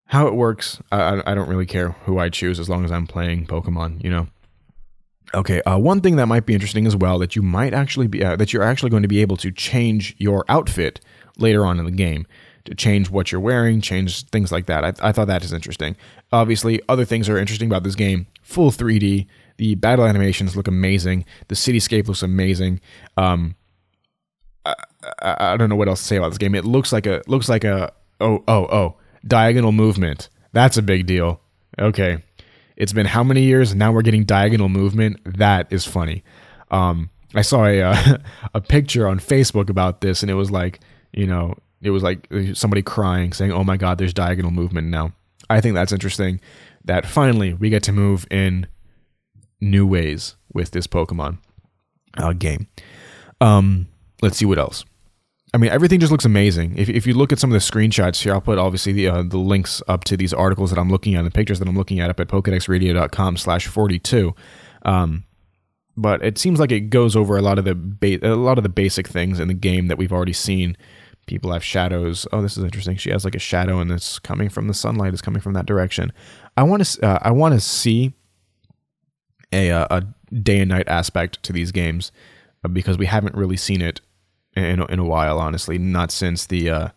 how it works. I, I don't really care who I choose as long as I'm playing Pokemon. You know. Okay, uh, one thing that might be interesting as well that you might actually be uh, that you're actually going to be able to change your outfit later on in the game to change what you're wearing, change things like that. I, I thought that is interesting. Obviously, other things are interesting about this game. Full 3D, the battle animations look amazing, the cityscape looks amazing. Um, I, I, I don't know what else to say about this game. It looks like a looks like a oh oh oh diagonal movement. That's a big deal. Okay, it's been how many years? Now we're getting diagonal movement. That is funny. Um, I saw a uh, a picture on Facebook about this, and it was like, you know, it was like somebody crying, saying, "Oh my God, there's diagonal movement now." I think that's interesting. That finally we get to move in new ways with this Pokemon uh, game. Um, let's see what else. I mean, everything just looks amazing. If, if you look at some of the screenshots here, I'll put obviously the uh, the links up to these articles that I'm looking at, the pictures that I'm looking at up at pokedexradio.com slash 42. Um, but it seems like it goes over a lot of the ba- a lot of the basic things in the game that we've already seen. People have shadows. Oh, this is interesting. She has like a shadow, and it's coming from the sunlight. Is coming from that direction. I want to uh, I want to see a uh, a day and night aspect to these games uh, because we haven't really seen it in in a while. Honestly, not since the uh,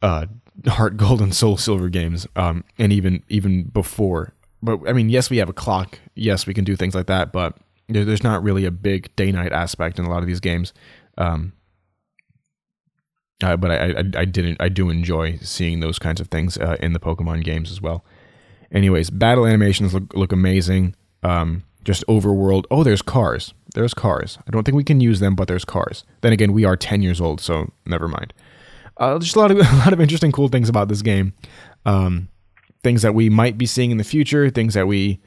uh, Heart Gold and Soul Silver games, um, and even even before. But I mean, yes, we have a clock. Yes, we can do things like that, but there's not really a big day night aspect in a lot of these games. Um, uh, but I, I, I didn't I do enjoy seeing those kinds of things uh, in the Pokemon games as well. Anyways, battle animations look look amazing. Um, just overworld. Oh, there's cars. There's cars. I don't think we can use them, but there's cars. Then again, we are 10 years old, so never mind. Uh, just a lot of a lot of interesting, cool things about this game. Um, things that we might be seeing in the future. Things that we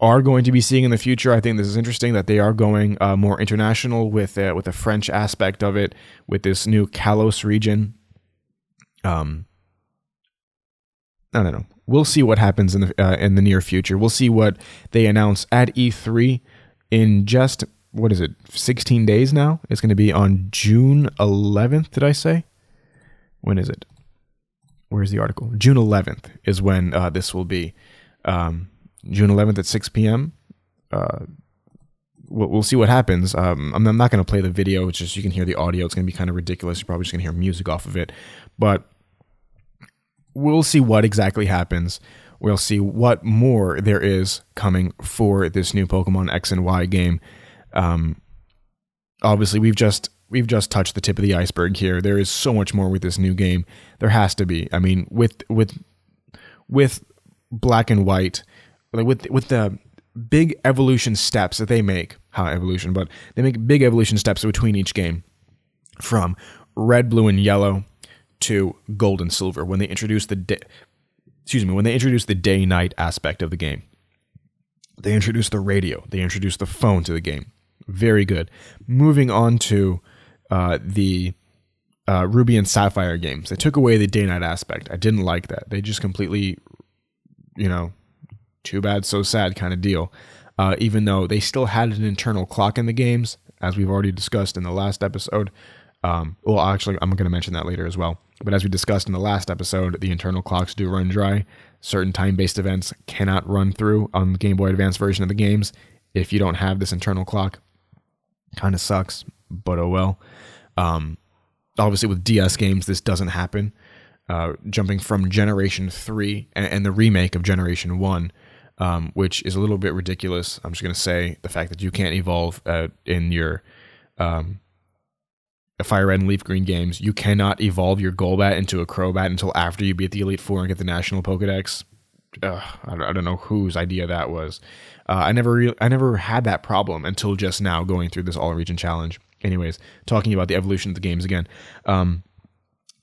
are going to be seeing in the future. I think this is interesting that they are going uh, more international with uh, with the French aspect of it, with this new Kalos region. Um, I don't know we'll see what happens in the uh, in the near future. We'll see what they announce at E3 in just what is it? 16 days now. It's going to be on June 11th. Did I say? When is it? Where's the article? June 11th is when uh, this will be. Um, June 11th at 6 p.m. Uh, we'll, we'll, see what happens. Um, I'm, I'm, not going to play the video. It's just you can hear the audio. It's going to be kind of ridiculous. You're probably just going to hear music off of it. But we'll see what exactly happens. We'll see what more there is coming for this new Pokemon X and Y game. Um, obviously, we've just we've just touched the tip of the iceberg here. There is so much more with this new game. There has to be. I mean, with with with Black and White, with with the big evolution steps that they make, how evolution, but they make big evolution steps between each game, from red, blue, and yellow to gold and silver when they introduce the day, excuse me when they introduce the day night aspect of the game. They introduce the radio. They introduce the phone to the game. Very good. Moving on to uh, the uh, Ruby and Sapphire games. They took away the day night aspect. I didn't like that. They just completely, you know, too bad, so sad kind of deal. Uh, even though they still had an internal clock in the games, as we've already discussed in the last episode. Um, well, actually, I'm going to mention that later as well. But as we discussed in the last episode, the internal clocks do run dry. Certain time based events cannot run through on the Game Boy Advance version of the games if you don't have this internal clock. Kind of sucks, but oh well. Um, obviously, with DS games, this doesn't happen. Uh, jumping from Generation 3 and, and, the remake of Generation 1, um, which is a little bit ridiculous. I'm just going to say the fact that you can't evolve uh, in your um, Fire Red and Leaf Green games, you cannot evolve your Golbat into a Crobat until after you beat the Elite Four and get the National Pokedex. Ugh, I, don't know whose idea that was. Uh, I never, re- I never had that problem until just now going through this All Region Challenge. Anyways, talking about the evolution of the games again. Um,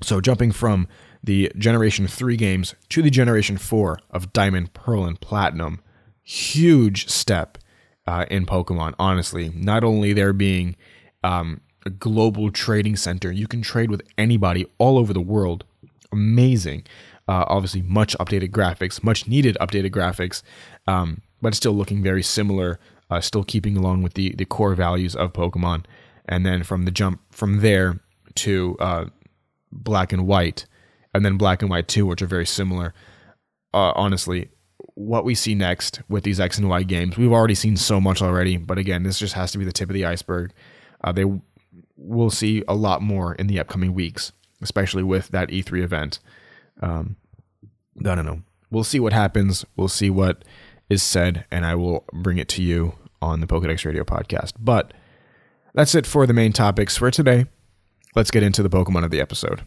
so jumping from the Generation Three games to the Generation Four of Diamond, Pearl, and Platinum, huge step uh, in Pokemon. Honestly, not only there being um, a global trading center. You can trade with anybody all over the world. Amazing. Uh, obviously, much updated graphics, much needed updated graphics, um, but still looking very similar. Uh, still keeping along with the the core values of Pokemon. And then from the jump from there to uh, Black and White, and then Black and White Two, which are very similar. Uh, honestly, what we see next with these X and Y games, we've already seen so much already. But again, this just has to be the tip of the iceberg. Uh, they we'll see a lot more in the upcoming weeks, especially with that E3 event. Um, I don't know. We'll see what happens. We'll see what is said, and I will bring it to you on the Pokedex Radio podcast. But that's it for the main topics for today. Let's get into the Pokemon of the episode.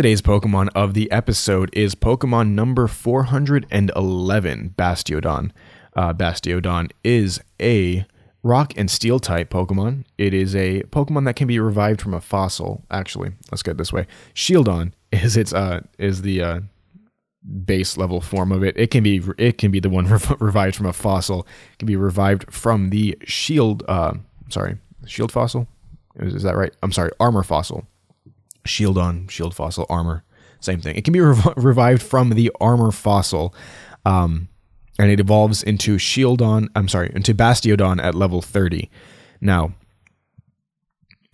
Today's Pokemon of the episode is Pokemon number 411, Bastiodon uh, Bastiodon is a rock and steel type Pokemon. It is a Pokemon that can be revived from a fossil. Actually, let's get this way. Shieldon is its uh is the uh, base level form of it. It can be it can be the one rev- revived from a fossil. It can be revived from the shield. Uh, sorry, shield fossil. Is, is that right? I'm sorry, armor fossil. Shieldon, shield fossil, armor, same thing. It can be rev- revived from the armor fossil. Um, and it evolves into Shieldon. I'm sorry, into Bastiodon at level 30. Now,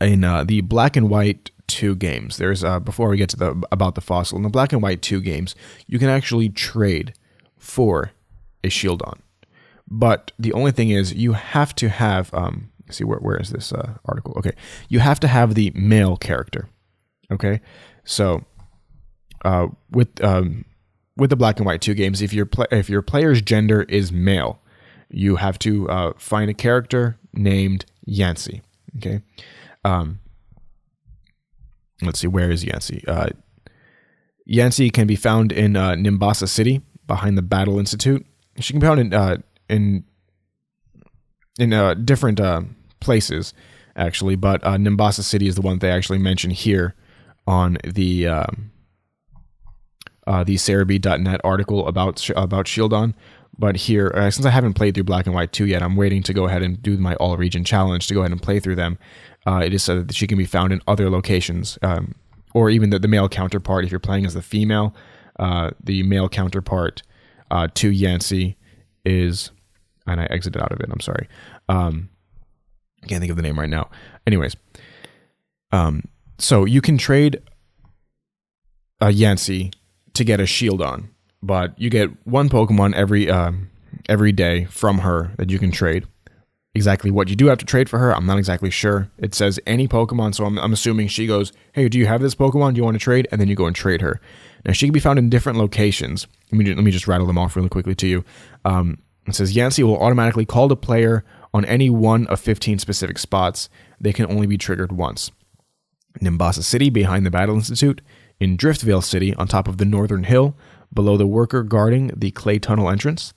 in uh, the Black and White two games, there's uh, before we get to the about the fossil in the Black and White two games, you can actually trade for a Shieldon, but the only thing is you have to have um. See where where is this uh, article? Okay, you have to have the male character. Okay, so uh, with um, with the black and white two games, if your if your player's gender is male, you have to uh, find a character named Yancy. Okay. Um, let's see, where is Yancy? Uh, Yancy can be found in uh, Nimbasa City behind the Battle Institute. She can be found in uh, in in uh, different places actually, but uh, Nimbasa City is the one they actually mention here on the um, uh, the Serebii.net article about about Shieldon. But here, uh, since I haven't played through Black and White 2 yet, I'm waiting to go ahead and do my all region challenge to go ahead and play through them. Uh, it is said that she can be found in other locations, um, or even the, the, male counterpart. If you're playing as the female, uh, the male counterpart uh, to Yancy is, and I exited out of it. I'm sorry. Um, can't think of the name right now. Anyways, um, so you can trade a Yancy to get a Shieldon, but you get one Pokemon every um, every day from her that you can trade. Exactly what you do have to trade for her, I'm not exactly sure. It says any Pokemon, so I'm, I'm assuming she goes, "Hey, do you have this Pokemon? Do you want to trade?" And then you go and trade her. Now she can be found in different locations. Let me let me just rattle them off really quickly to you. Um, it says Yancy will automatically call the player on any one of 15 specific spots. They can only be triggered once. Nimbasa City behind the Battle Institute, in Driftveil City on top of the Northern Hill, below the worker guarding the clay tunnel entrance,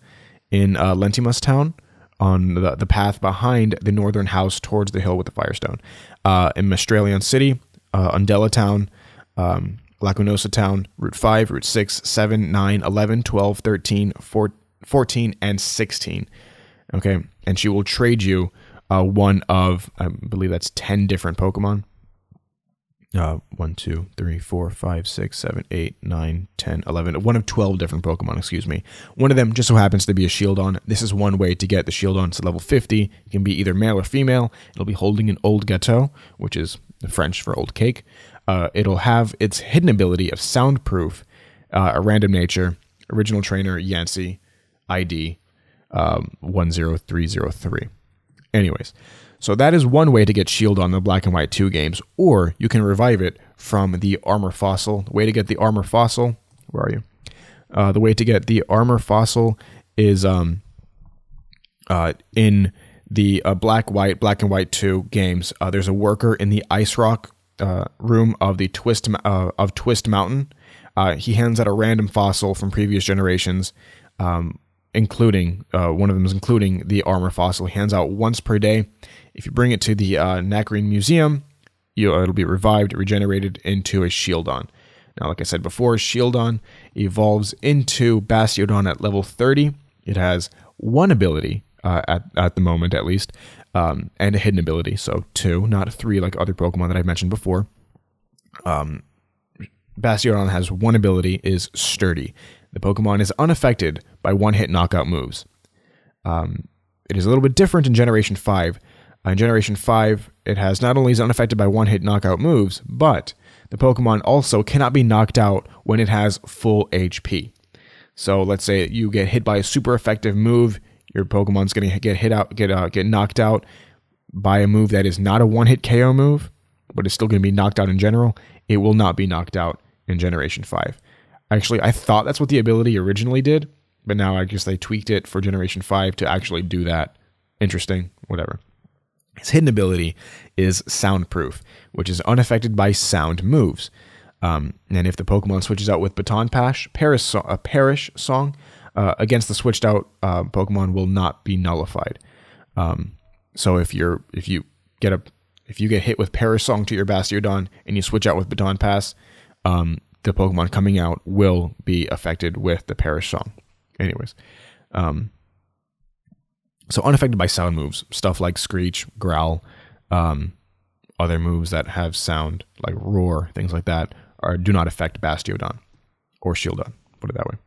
in uh, Lentimas Town on the, the path behind the northern house towards the hill with the Firestone, uh, in Mistralton City, uh, Undella Town, um, Lacunosa Town, Route 5, Route 6, 7, 9, 11, 12, 13, 14, and 16. Okay. And she will trade you uh, one of, I believe that's 10 different Pokemon. Uh, 1, 2, 3, 4, 5, 6, 7, 8, 9, 10, 11. One of 12 different Pokemon, excuse me. One of them just so happens to be a Shieldon. This is one way to get the Shieldon to level 50. It can be either male or female. It'll be holding an Old Gâteau, which is the French for old cake. Uh, it'll have its hidden ability of soundproof, uh, a random nature, original trainer Yancy, ID um, 10303. Anyways, so that is one way to get Shieldon the Black and White 2 games, or you can revive it from the Armor Fossil. The way to get the Armor Fossil, where are you? Uh, the way to get the Armor Fossil is um, uh, in the uh, Black White, Black and White 2 games. Uh, there's a worker in the Ice Rock uh, room of the Twist uh, of Twist Mountain. he hands out a random fossil from previous generations. Um, including uh, one of them is including the armor fossil. He hands out once per day. If you bring it to the uh, Museum, you, it'll be revived, regenerated into a Shieldon. Now, like I said before, Shieldon evolves into Bastiodon at level 30. It has one ability uh, at at the moment, at least, um, and a hidden ability. So two, not three, like other Pokemon that I mentioned before. Um, Bastiodon has one ability, is Sturdy. The Pokemon is unaffected by one hit knockout moves. Um, it is a little bit different in Generation 5. Uh, in Generation 5, it has not only is unaffected by one hit knockout moves, but the Pokemon also cannot be knocked out when it has full HP. So let's say you get hit by a super effective move, your Pokemon's going to get hit out, get uh, get knocked out by a move that is not a one hit KO move, but is still going to be knocked out in general. It will not be knocked out in Generation 5. Actually, I thought that's what the ability originally did, but now I guess they tweaked it for Generation 5 to actually do that. Interesting, whatever. His hidden ability is Soundproof, which is unaffected by sound moves. Um, and if the Pokemon switches out with Baton Pash, Paris, a Perish song uh, against the switched out uh, Pokemon will not be nullified. Um, so if you're if you get a if you get hit with Perish song to your Bastiodon and you switch out with Baton Pass, um, the Pokemon coming out will be affected with the Perish song. Anyways, um, so unaffected by sound moves, stuff like Screech, Growl, um, other moves that have sound like Roar, things like that, are do not affect Bastiodon or Shieldon. Put it that way.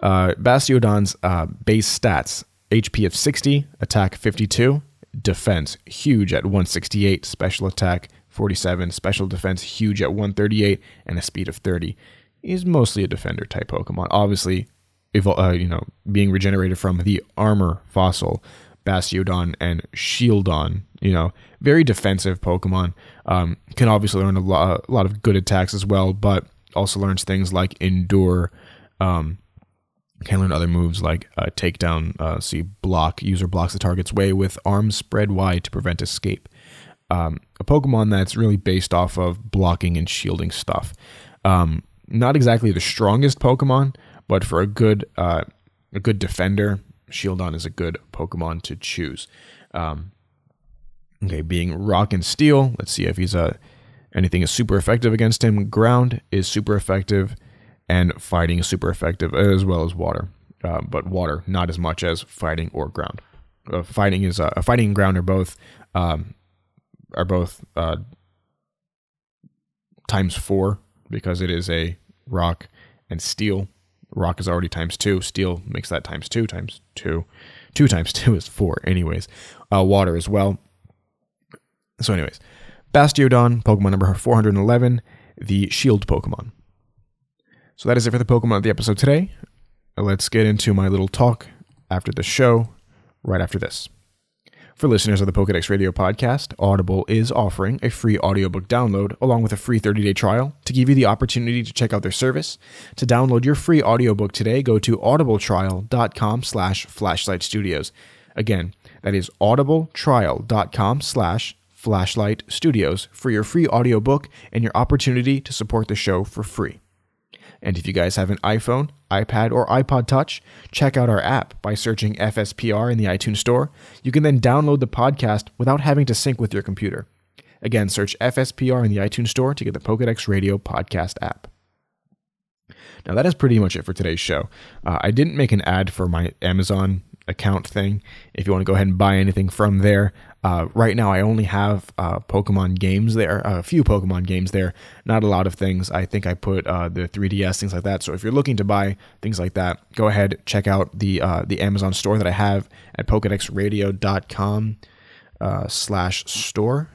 Uh, Bastiodon's uh, base stats: HP of 60, attack 52, defense huge at 168, special attack 47, special defense huge at 138, and a speed of 30. He's mostly a defender type Pokemon. Obviously, uh, you know, being regenerated from the armor fossil, Bastiodon and Shieldon, you know, very defensive Pokemon. Um, can obviously learn a lot, a lot of good attacks as well, but also learns things like Endure. Um, can learn other moves like uh, Takedown, uh, see block, user blocks the target's way with arms spread wide to prevent escape um, a Pokemon that's really based off of blocking and shielding stuff. Um, not exactly the strongest Pokemon, but for a good uh, a good defender, Shieldon is a good Pokemon to choose. Um, okay, being Rock and Steel. Let's see if he's a uh, anything is super effective against him. Ground is super effective, and fighting is super effective as well as water. Uh, but water not as much as fighting or ground. Uh, fighting is uh, fighting and ground are both um, are both uh, times four because it is a rock and steel Rock is already times two. Steel makes that times two times two. Two times two is four, anyways. Uh, water as well. So, anyways, Bastiodon, Pokemon number 411, the Shield Pokemon. So that is it for the Pokemon of the episode today. Let's get into my little talk after the show, right after this. For listeners of the Pokedex Radio podcast, Audible is offering a free audiobook download along with a free 30-day trial to give you the opportunity to check out their service. To download your free audiobook today, go to audibletrial.com slash flashlight studios. Again, that is audibletrial.com slash flashlight studios for your free audiobook and your opportunity to support the show for free. And if you guys have an iPhone, iPad, or iPod Touch, check out our app by searching FSPR in the iTunes Store. You can then download the podcast without having to sync with your computer. Again, search FSPR in the iTunes Store to get the Pokedex Radio podcast app. Now, that is pretty much it for today's show. Uh, I didn't make an ad for my Amazon account thing. If you want to go ahead and buy anything from there, uh, right now I only have uh, Pokemon games there, a few Pokemon games there, not a lot of things. I think I put uh, the 3DS things like that. So if you're looking to buy things like that, go ahead check out the uh, the Amazon store that I have at PokedexRadio.com uh, slash store.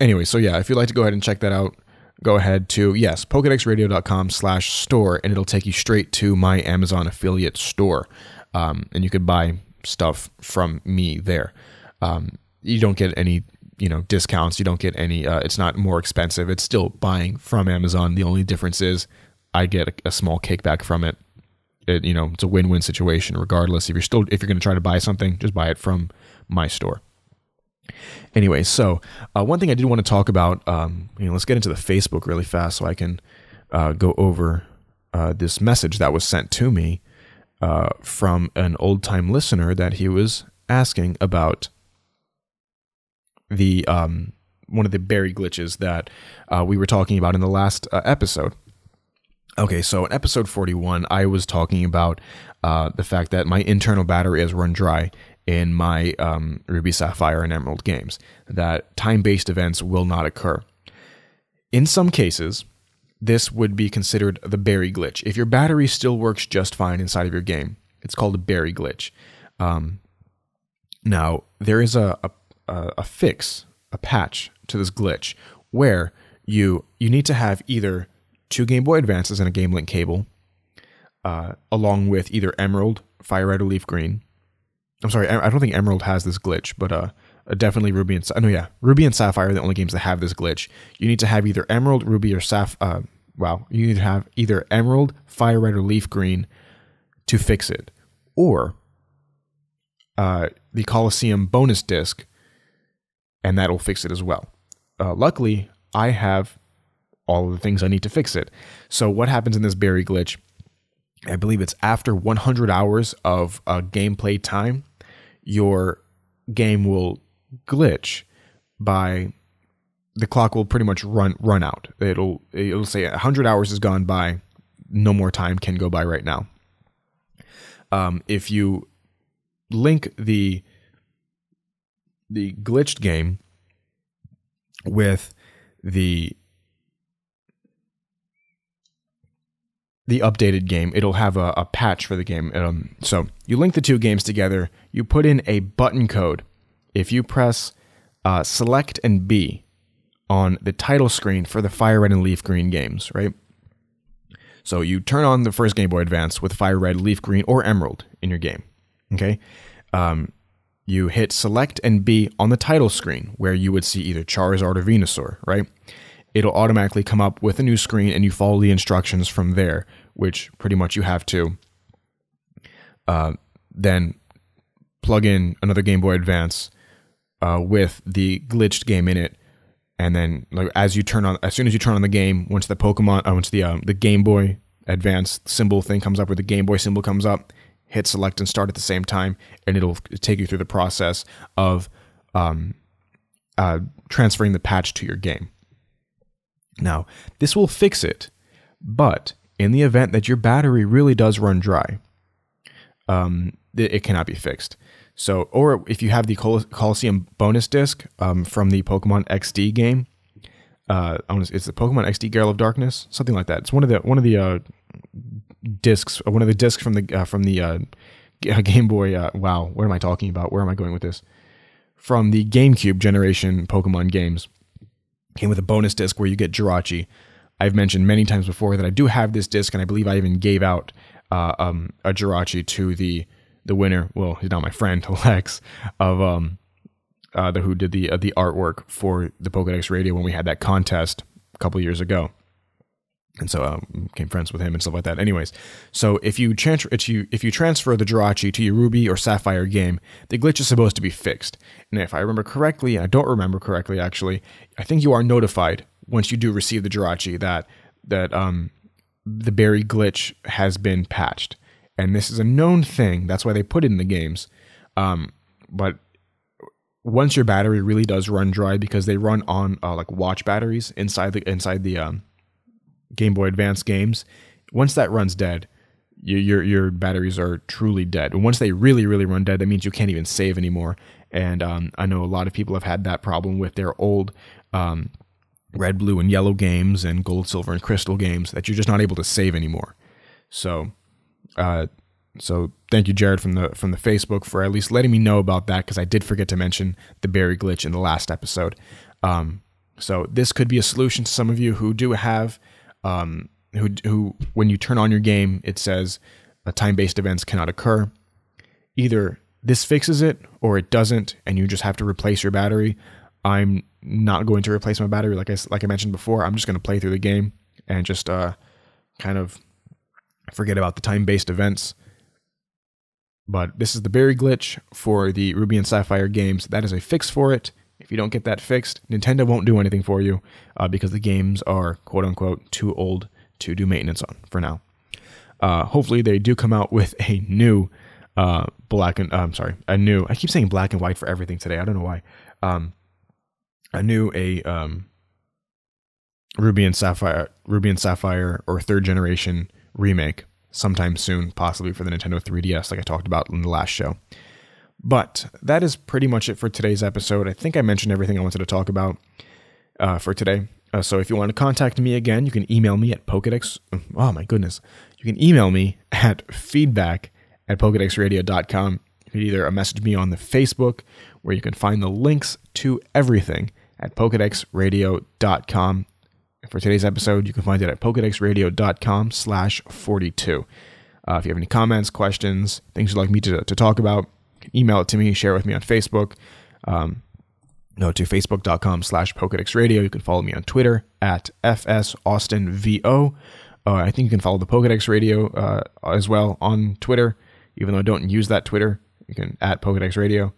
Anyway, so yeah, if you'd like to go ahead and check that out, go ahead to yes pokedexradio.com slash store and it'll take you straight to my amazon affiliate store um, and you could buy stuff from me there. Um, you don't get any you know discounts. You don't get any uh, it's not more expensive. It's still buying from amazon. The only difference is i get a, a small kickback from it. it you know it's a win-win situation regardless. If you're still if you're going to try to buy something just buy it from my store. Anyway, so uh, one thing I did want to talk about, um, you know, let's get into the Facebook really fast so I can uh, go over uh, this message that was sent to me uh, from an old time listener that he was asking about the um, one of the berry glitches that uh, we were talking about in the last uh, episode. Okay, so in episode 41, I was talking about the fact that my internal battery has run dry in my um, Ruby Sapphire and Emerald games that time based events will not occur. In some cases, this would be considered the berry glitch. If your battery still works just fine inside of your game, it's called a berry glitch. Um, now, there is a, a, a fix, a patch to this glitch where you you need to have either two Game Boy Advances and a Game Link cable, uh, along with either Emerald, Fire Red, or Leaf Green, I'm sorry, I don't think Emerald has this glitch, but uh, definitely Ruby and no, yeah, Ruby and Sapphire are the only games that have this glitch. You need to have either Emerald, Ruby, or Sapphire. Uh, you need to have either Emerald, Fire Red, or Leaf Green to fix it, or uh, the Colosseum bonus disc, and that'll fix it as well. Uh, luckily, I have all of the things I need to fix it. So what happens in this berry glitch? I believe it's after 100 hours of uh, gameplay time your game will glitch by the clock will pretty much run run out. It'll it'll say 100 hours has gone by, no more time can go by right now. Um, if you link the the glitched game with the the updated game, it'll have a, a patch for the game. Um, so you link the two games together, you put in a button code. If you press uh, select and B on the title screen for the Fire Red and Leaf Green games, right? So you turn on the first Game Boy Advance with Fire Red, Leaf Green, or Emerald in your game. Okay. Um, you hit select and B on the title screen where you would see either Charizard or Venusaur, right? it'll automatically come up with a new screen and you follow the instructions from there, which pretty much you have to uh, then plug in another Game Boy Advance uh, with the glitched game in it. And then, like as you turn on, as soon as you turn on the game, once the Pokemon, uh, once the um, the Game Boy Advance symbol thing comes up, where the Game Boy symbol comes up, hit select and start at the same time, and it'll take you through the process of um, uh, transferring the patch to your game. Now, this will fix it, but in the event that your battery really does run dry, um, it, it, cannot be fixed. So, or if you have the Col- Colosseum bonus disc um, from the Pokemon XD game, Uh, it's the Pokemon XD Girl of Darkness, something like that. It's one of the one of the uh, discs, uh, one of the discs from the uh, from the uh, Game Boy. Uh, wow, what am I talking about? Where am I going with this? From the GameCube generation Pokemon games, came with a bonus disc where you get Jirachi. I've mentioned many times before that I do have this disc, and I believe I even gave out um, a Jirachi to the the winner. Well, he's not my friend, Lex, of um, uh, the who did the uh, the artwork for the Pokedex Radio when we had that contest a couple years ago. And so um, became friends with him and stuff like that. Anyways, so if you transfer if you if you transfer the Jirachi to your Ruby or Sapphire game, the glitch is supposed to be fixed. And if I remember correctly, and I don't remember correctly actually, I think you are notified once you do receive the Jirachi that that um the berry glitch has been patched. And this is a known thing. That's why they put it in the games. Um, but once your battery really does run dry because they run on uh, like watch batteries inside the inside the um, Game Boy Advance games, once that runs dead, your, your your batteries are truly dead. And once they really really run dead, that means you can't even save anymore. And um, I know a lot of people have had that problem with their old um, red, blue, and yellow games and gold, silver, and crystal games that you're just not able to save anymore. So, uh, so thank you, Jared, from the from the Facebook for at least letting me know about that because I did forget to mention the berry glitch in the last episode. Um, so this could be a solution to some of you who do have um, who who when you turn on your game it says uh, time-based events cannot occur. Either this fixes it or it doesn't, and you just have to replace your battery. I'm not going to replace my battery like I like I mentioned before. I'm just going to play through the game and just uh, kind of forget about the time-based events. But this is the berry glitch for the Ruby and Sapphire games. That is a fix for it. If you don't get that fixed, Nintendo won't do anything for you uh, because the games are quote unquote too old to do maintenance on for now. Uh, hopefully, they do come out with a new uh, black and uh, I'm sorry, a new. I keep saying black and white for everything today. I don't know why. Um, a new a um, Ruby and Sapphire, Ruby and Sapphire, or third generation remake sometime soon, possibly for the Nintendo 3DS, like I talked about in the last show. But that is pretty much it for today's episode. I think I mentioned everything I wanted to talk about uh, for today. Uh, so if you want to contact me again, you can email me at Pokedex. Oh my goodness. You can email me at feedback at PokedexRadio.com. You can either message me on the Facebook, where you can find the links to everything at PokedexRadio.com. For today's episode, you can find it at PokedexRadio.com slash 42. Uh, if you have any comments, questions, things you'd like me to, to talk about, email it to me, share it with me on Facebook. Um, go to facebook.com slash Pokedex Radio. You can follow me on Twitter at FSAustinVO. Uh, I think you can follow the Pokedex Radio uh, as well on Twitter, even though I don't use that Twitter. You can at Pokedex Radio.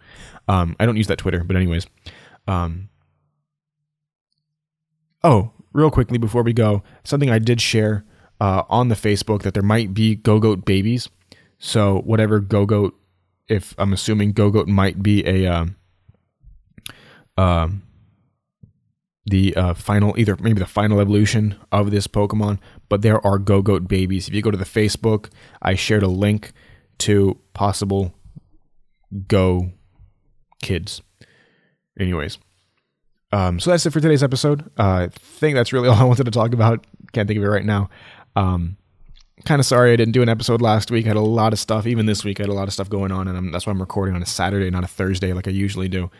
Um, I don't use that Twitter, but anyways. Um, oh, real quickly before we go, something I did share uh, on the Facebook that there might be Go-Goat babies. So whatever Go-Goat if I'm assuming Gogoat might be a um, um the uh, final either maybe the final evolution of this Pokemon, but there are Gogoat babies. If you go to the Facebook, I shared a link to possible Go kids. Anyways, um, so that's it for today's episode. Uh, I think that's really all I wanted to talk about. Can't think of it right now. Um, kind of sorry I didn't do an episode last week. I had a lot of stuff. Even this week, I had a lot of stuff going on, and I'm, that's why I'm recording on a Saturday, not a Thursday, like I usually do.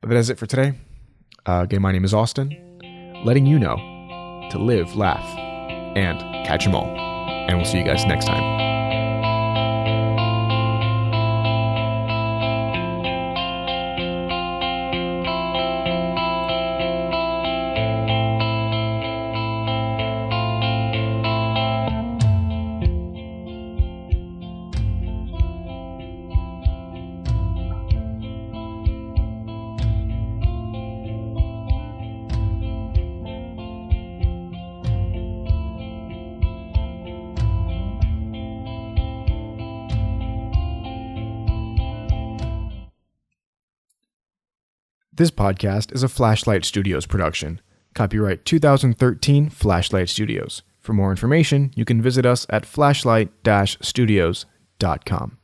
But that is it for today. Uh, again, my name is Austin, letting you know to live, laugh, and catch them all. And we'll see you guys next time. This podcast is a Flashlight Studios production. Copyright 2013 Flashlight Studios. For more information, you can visit us at flashlight-studios.com.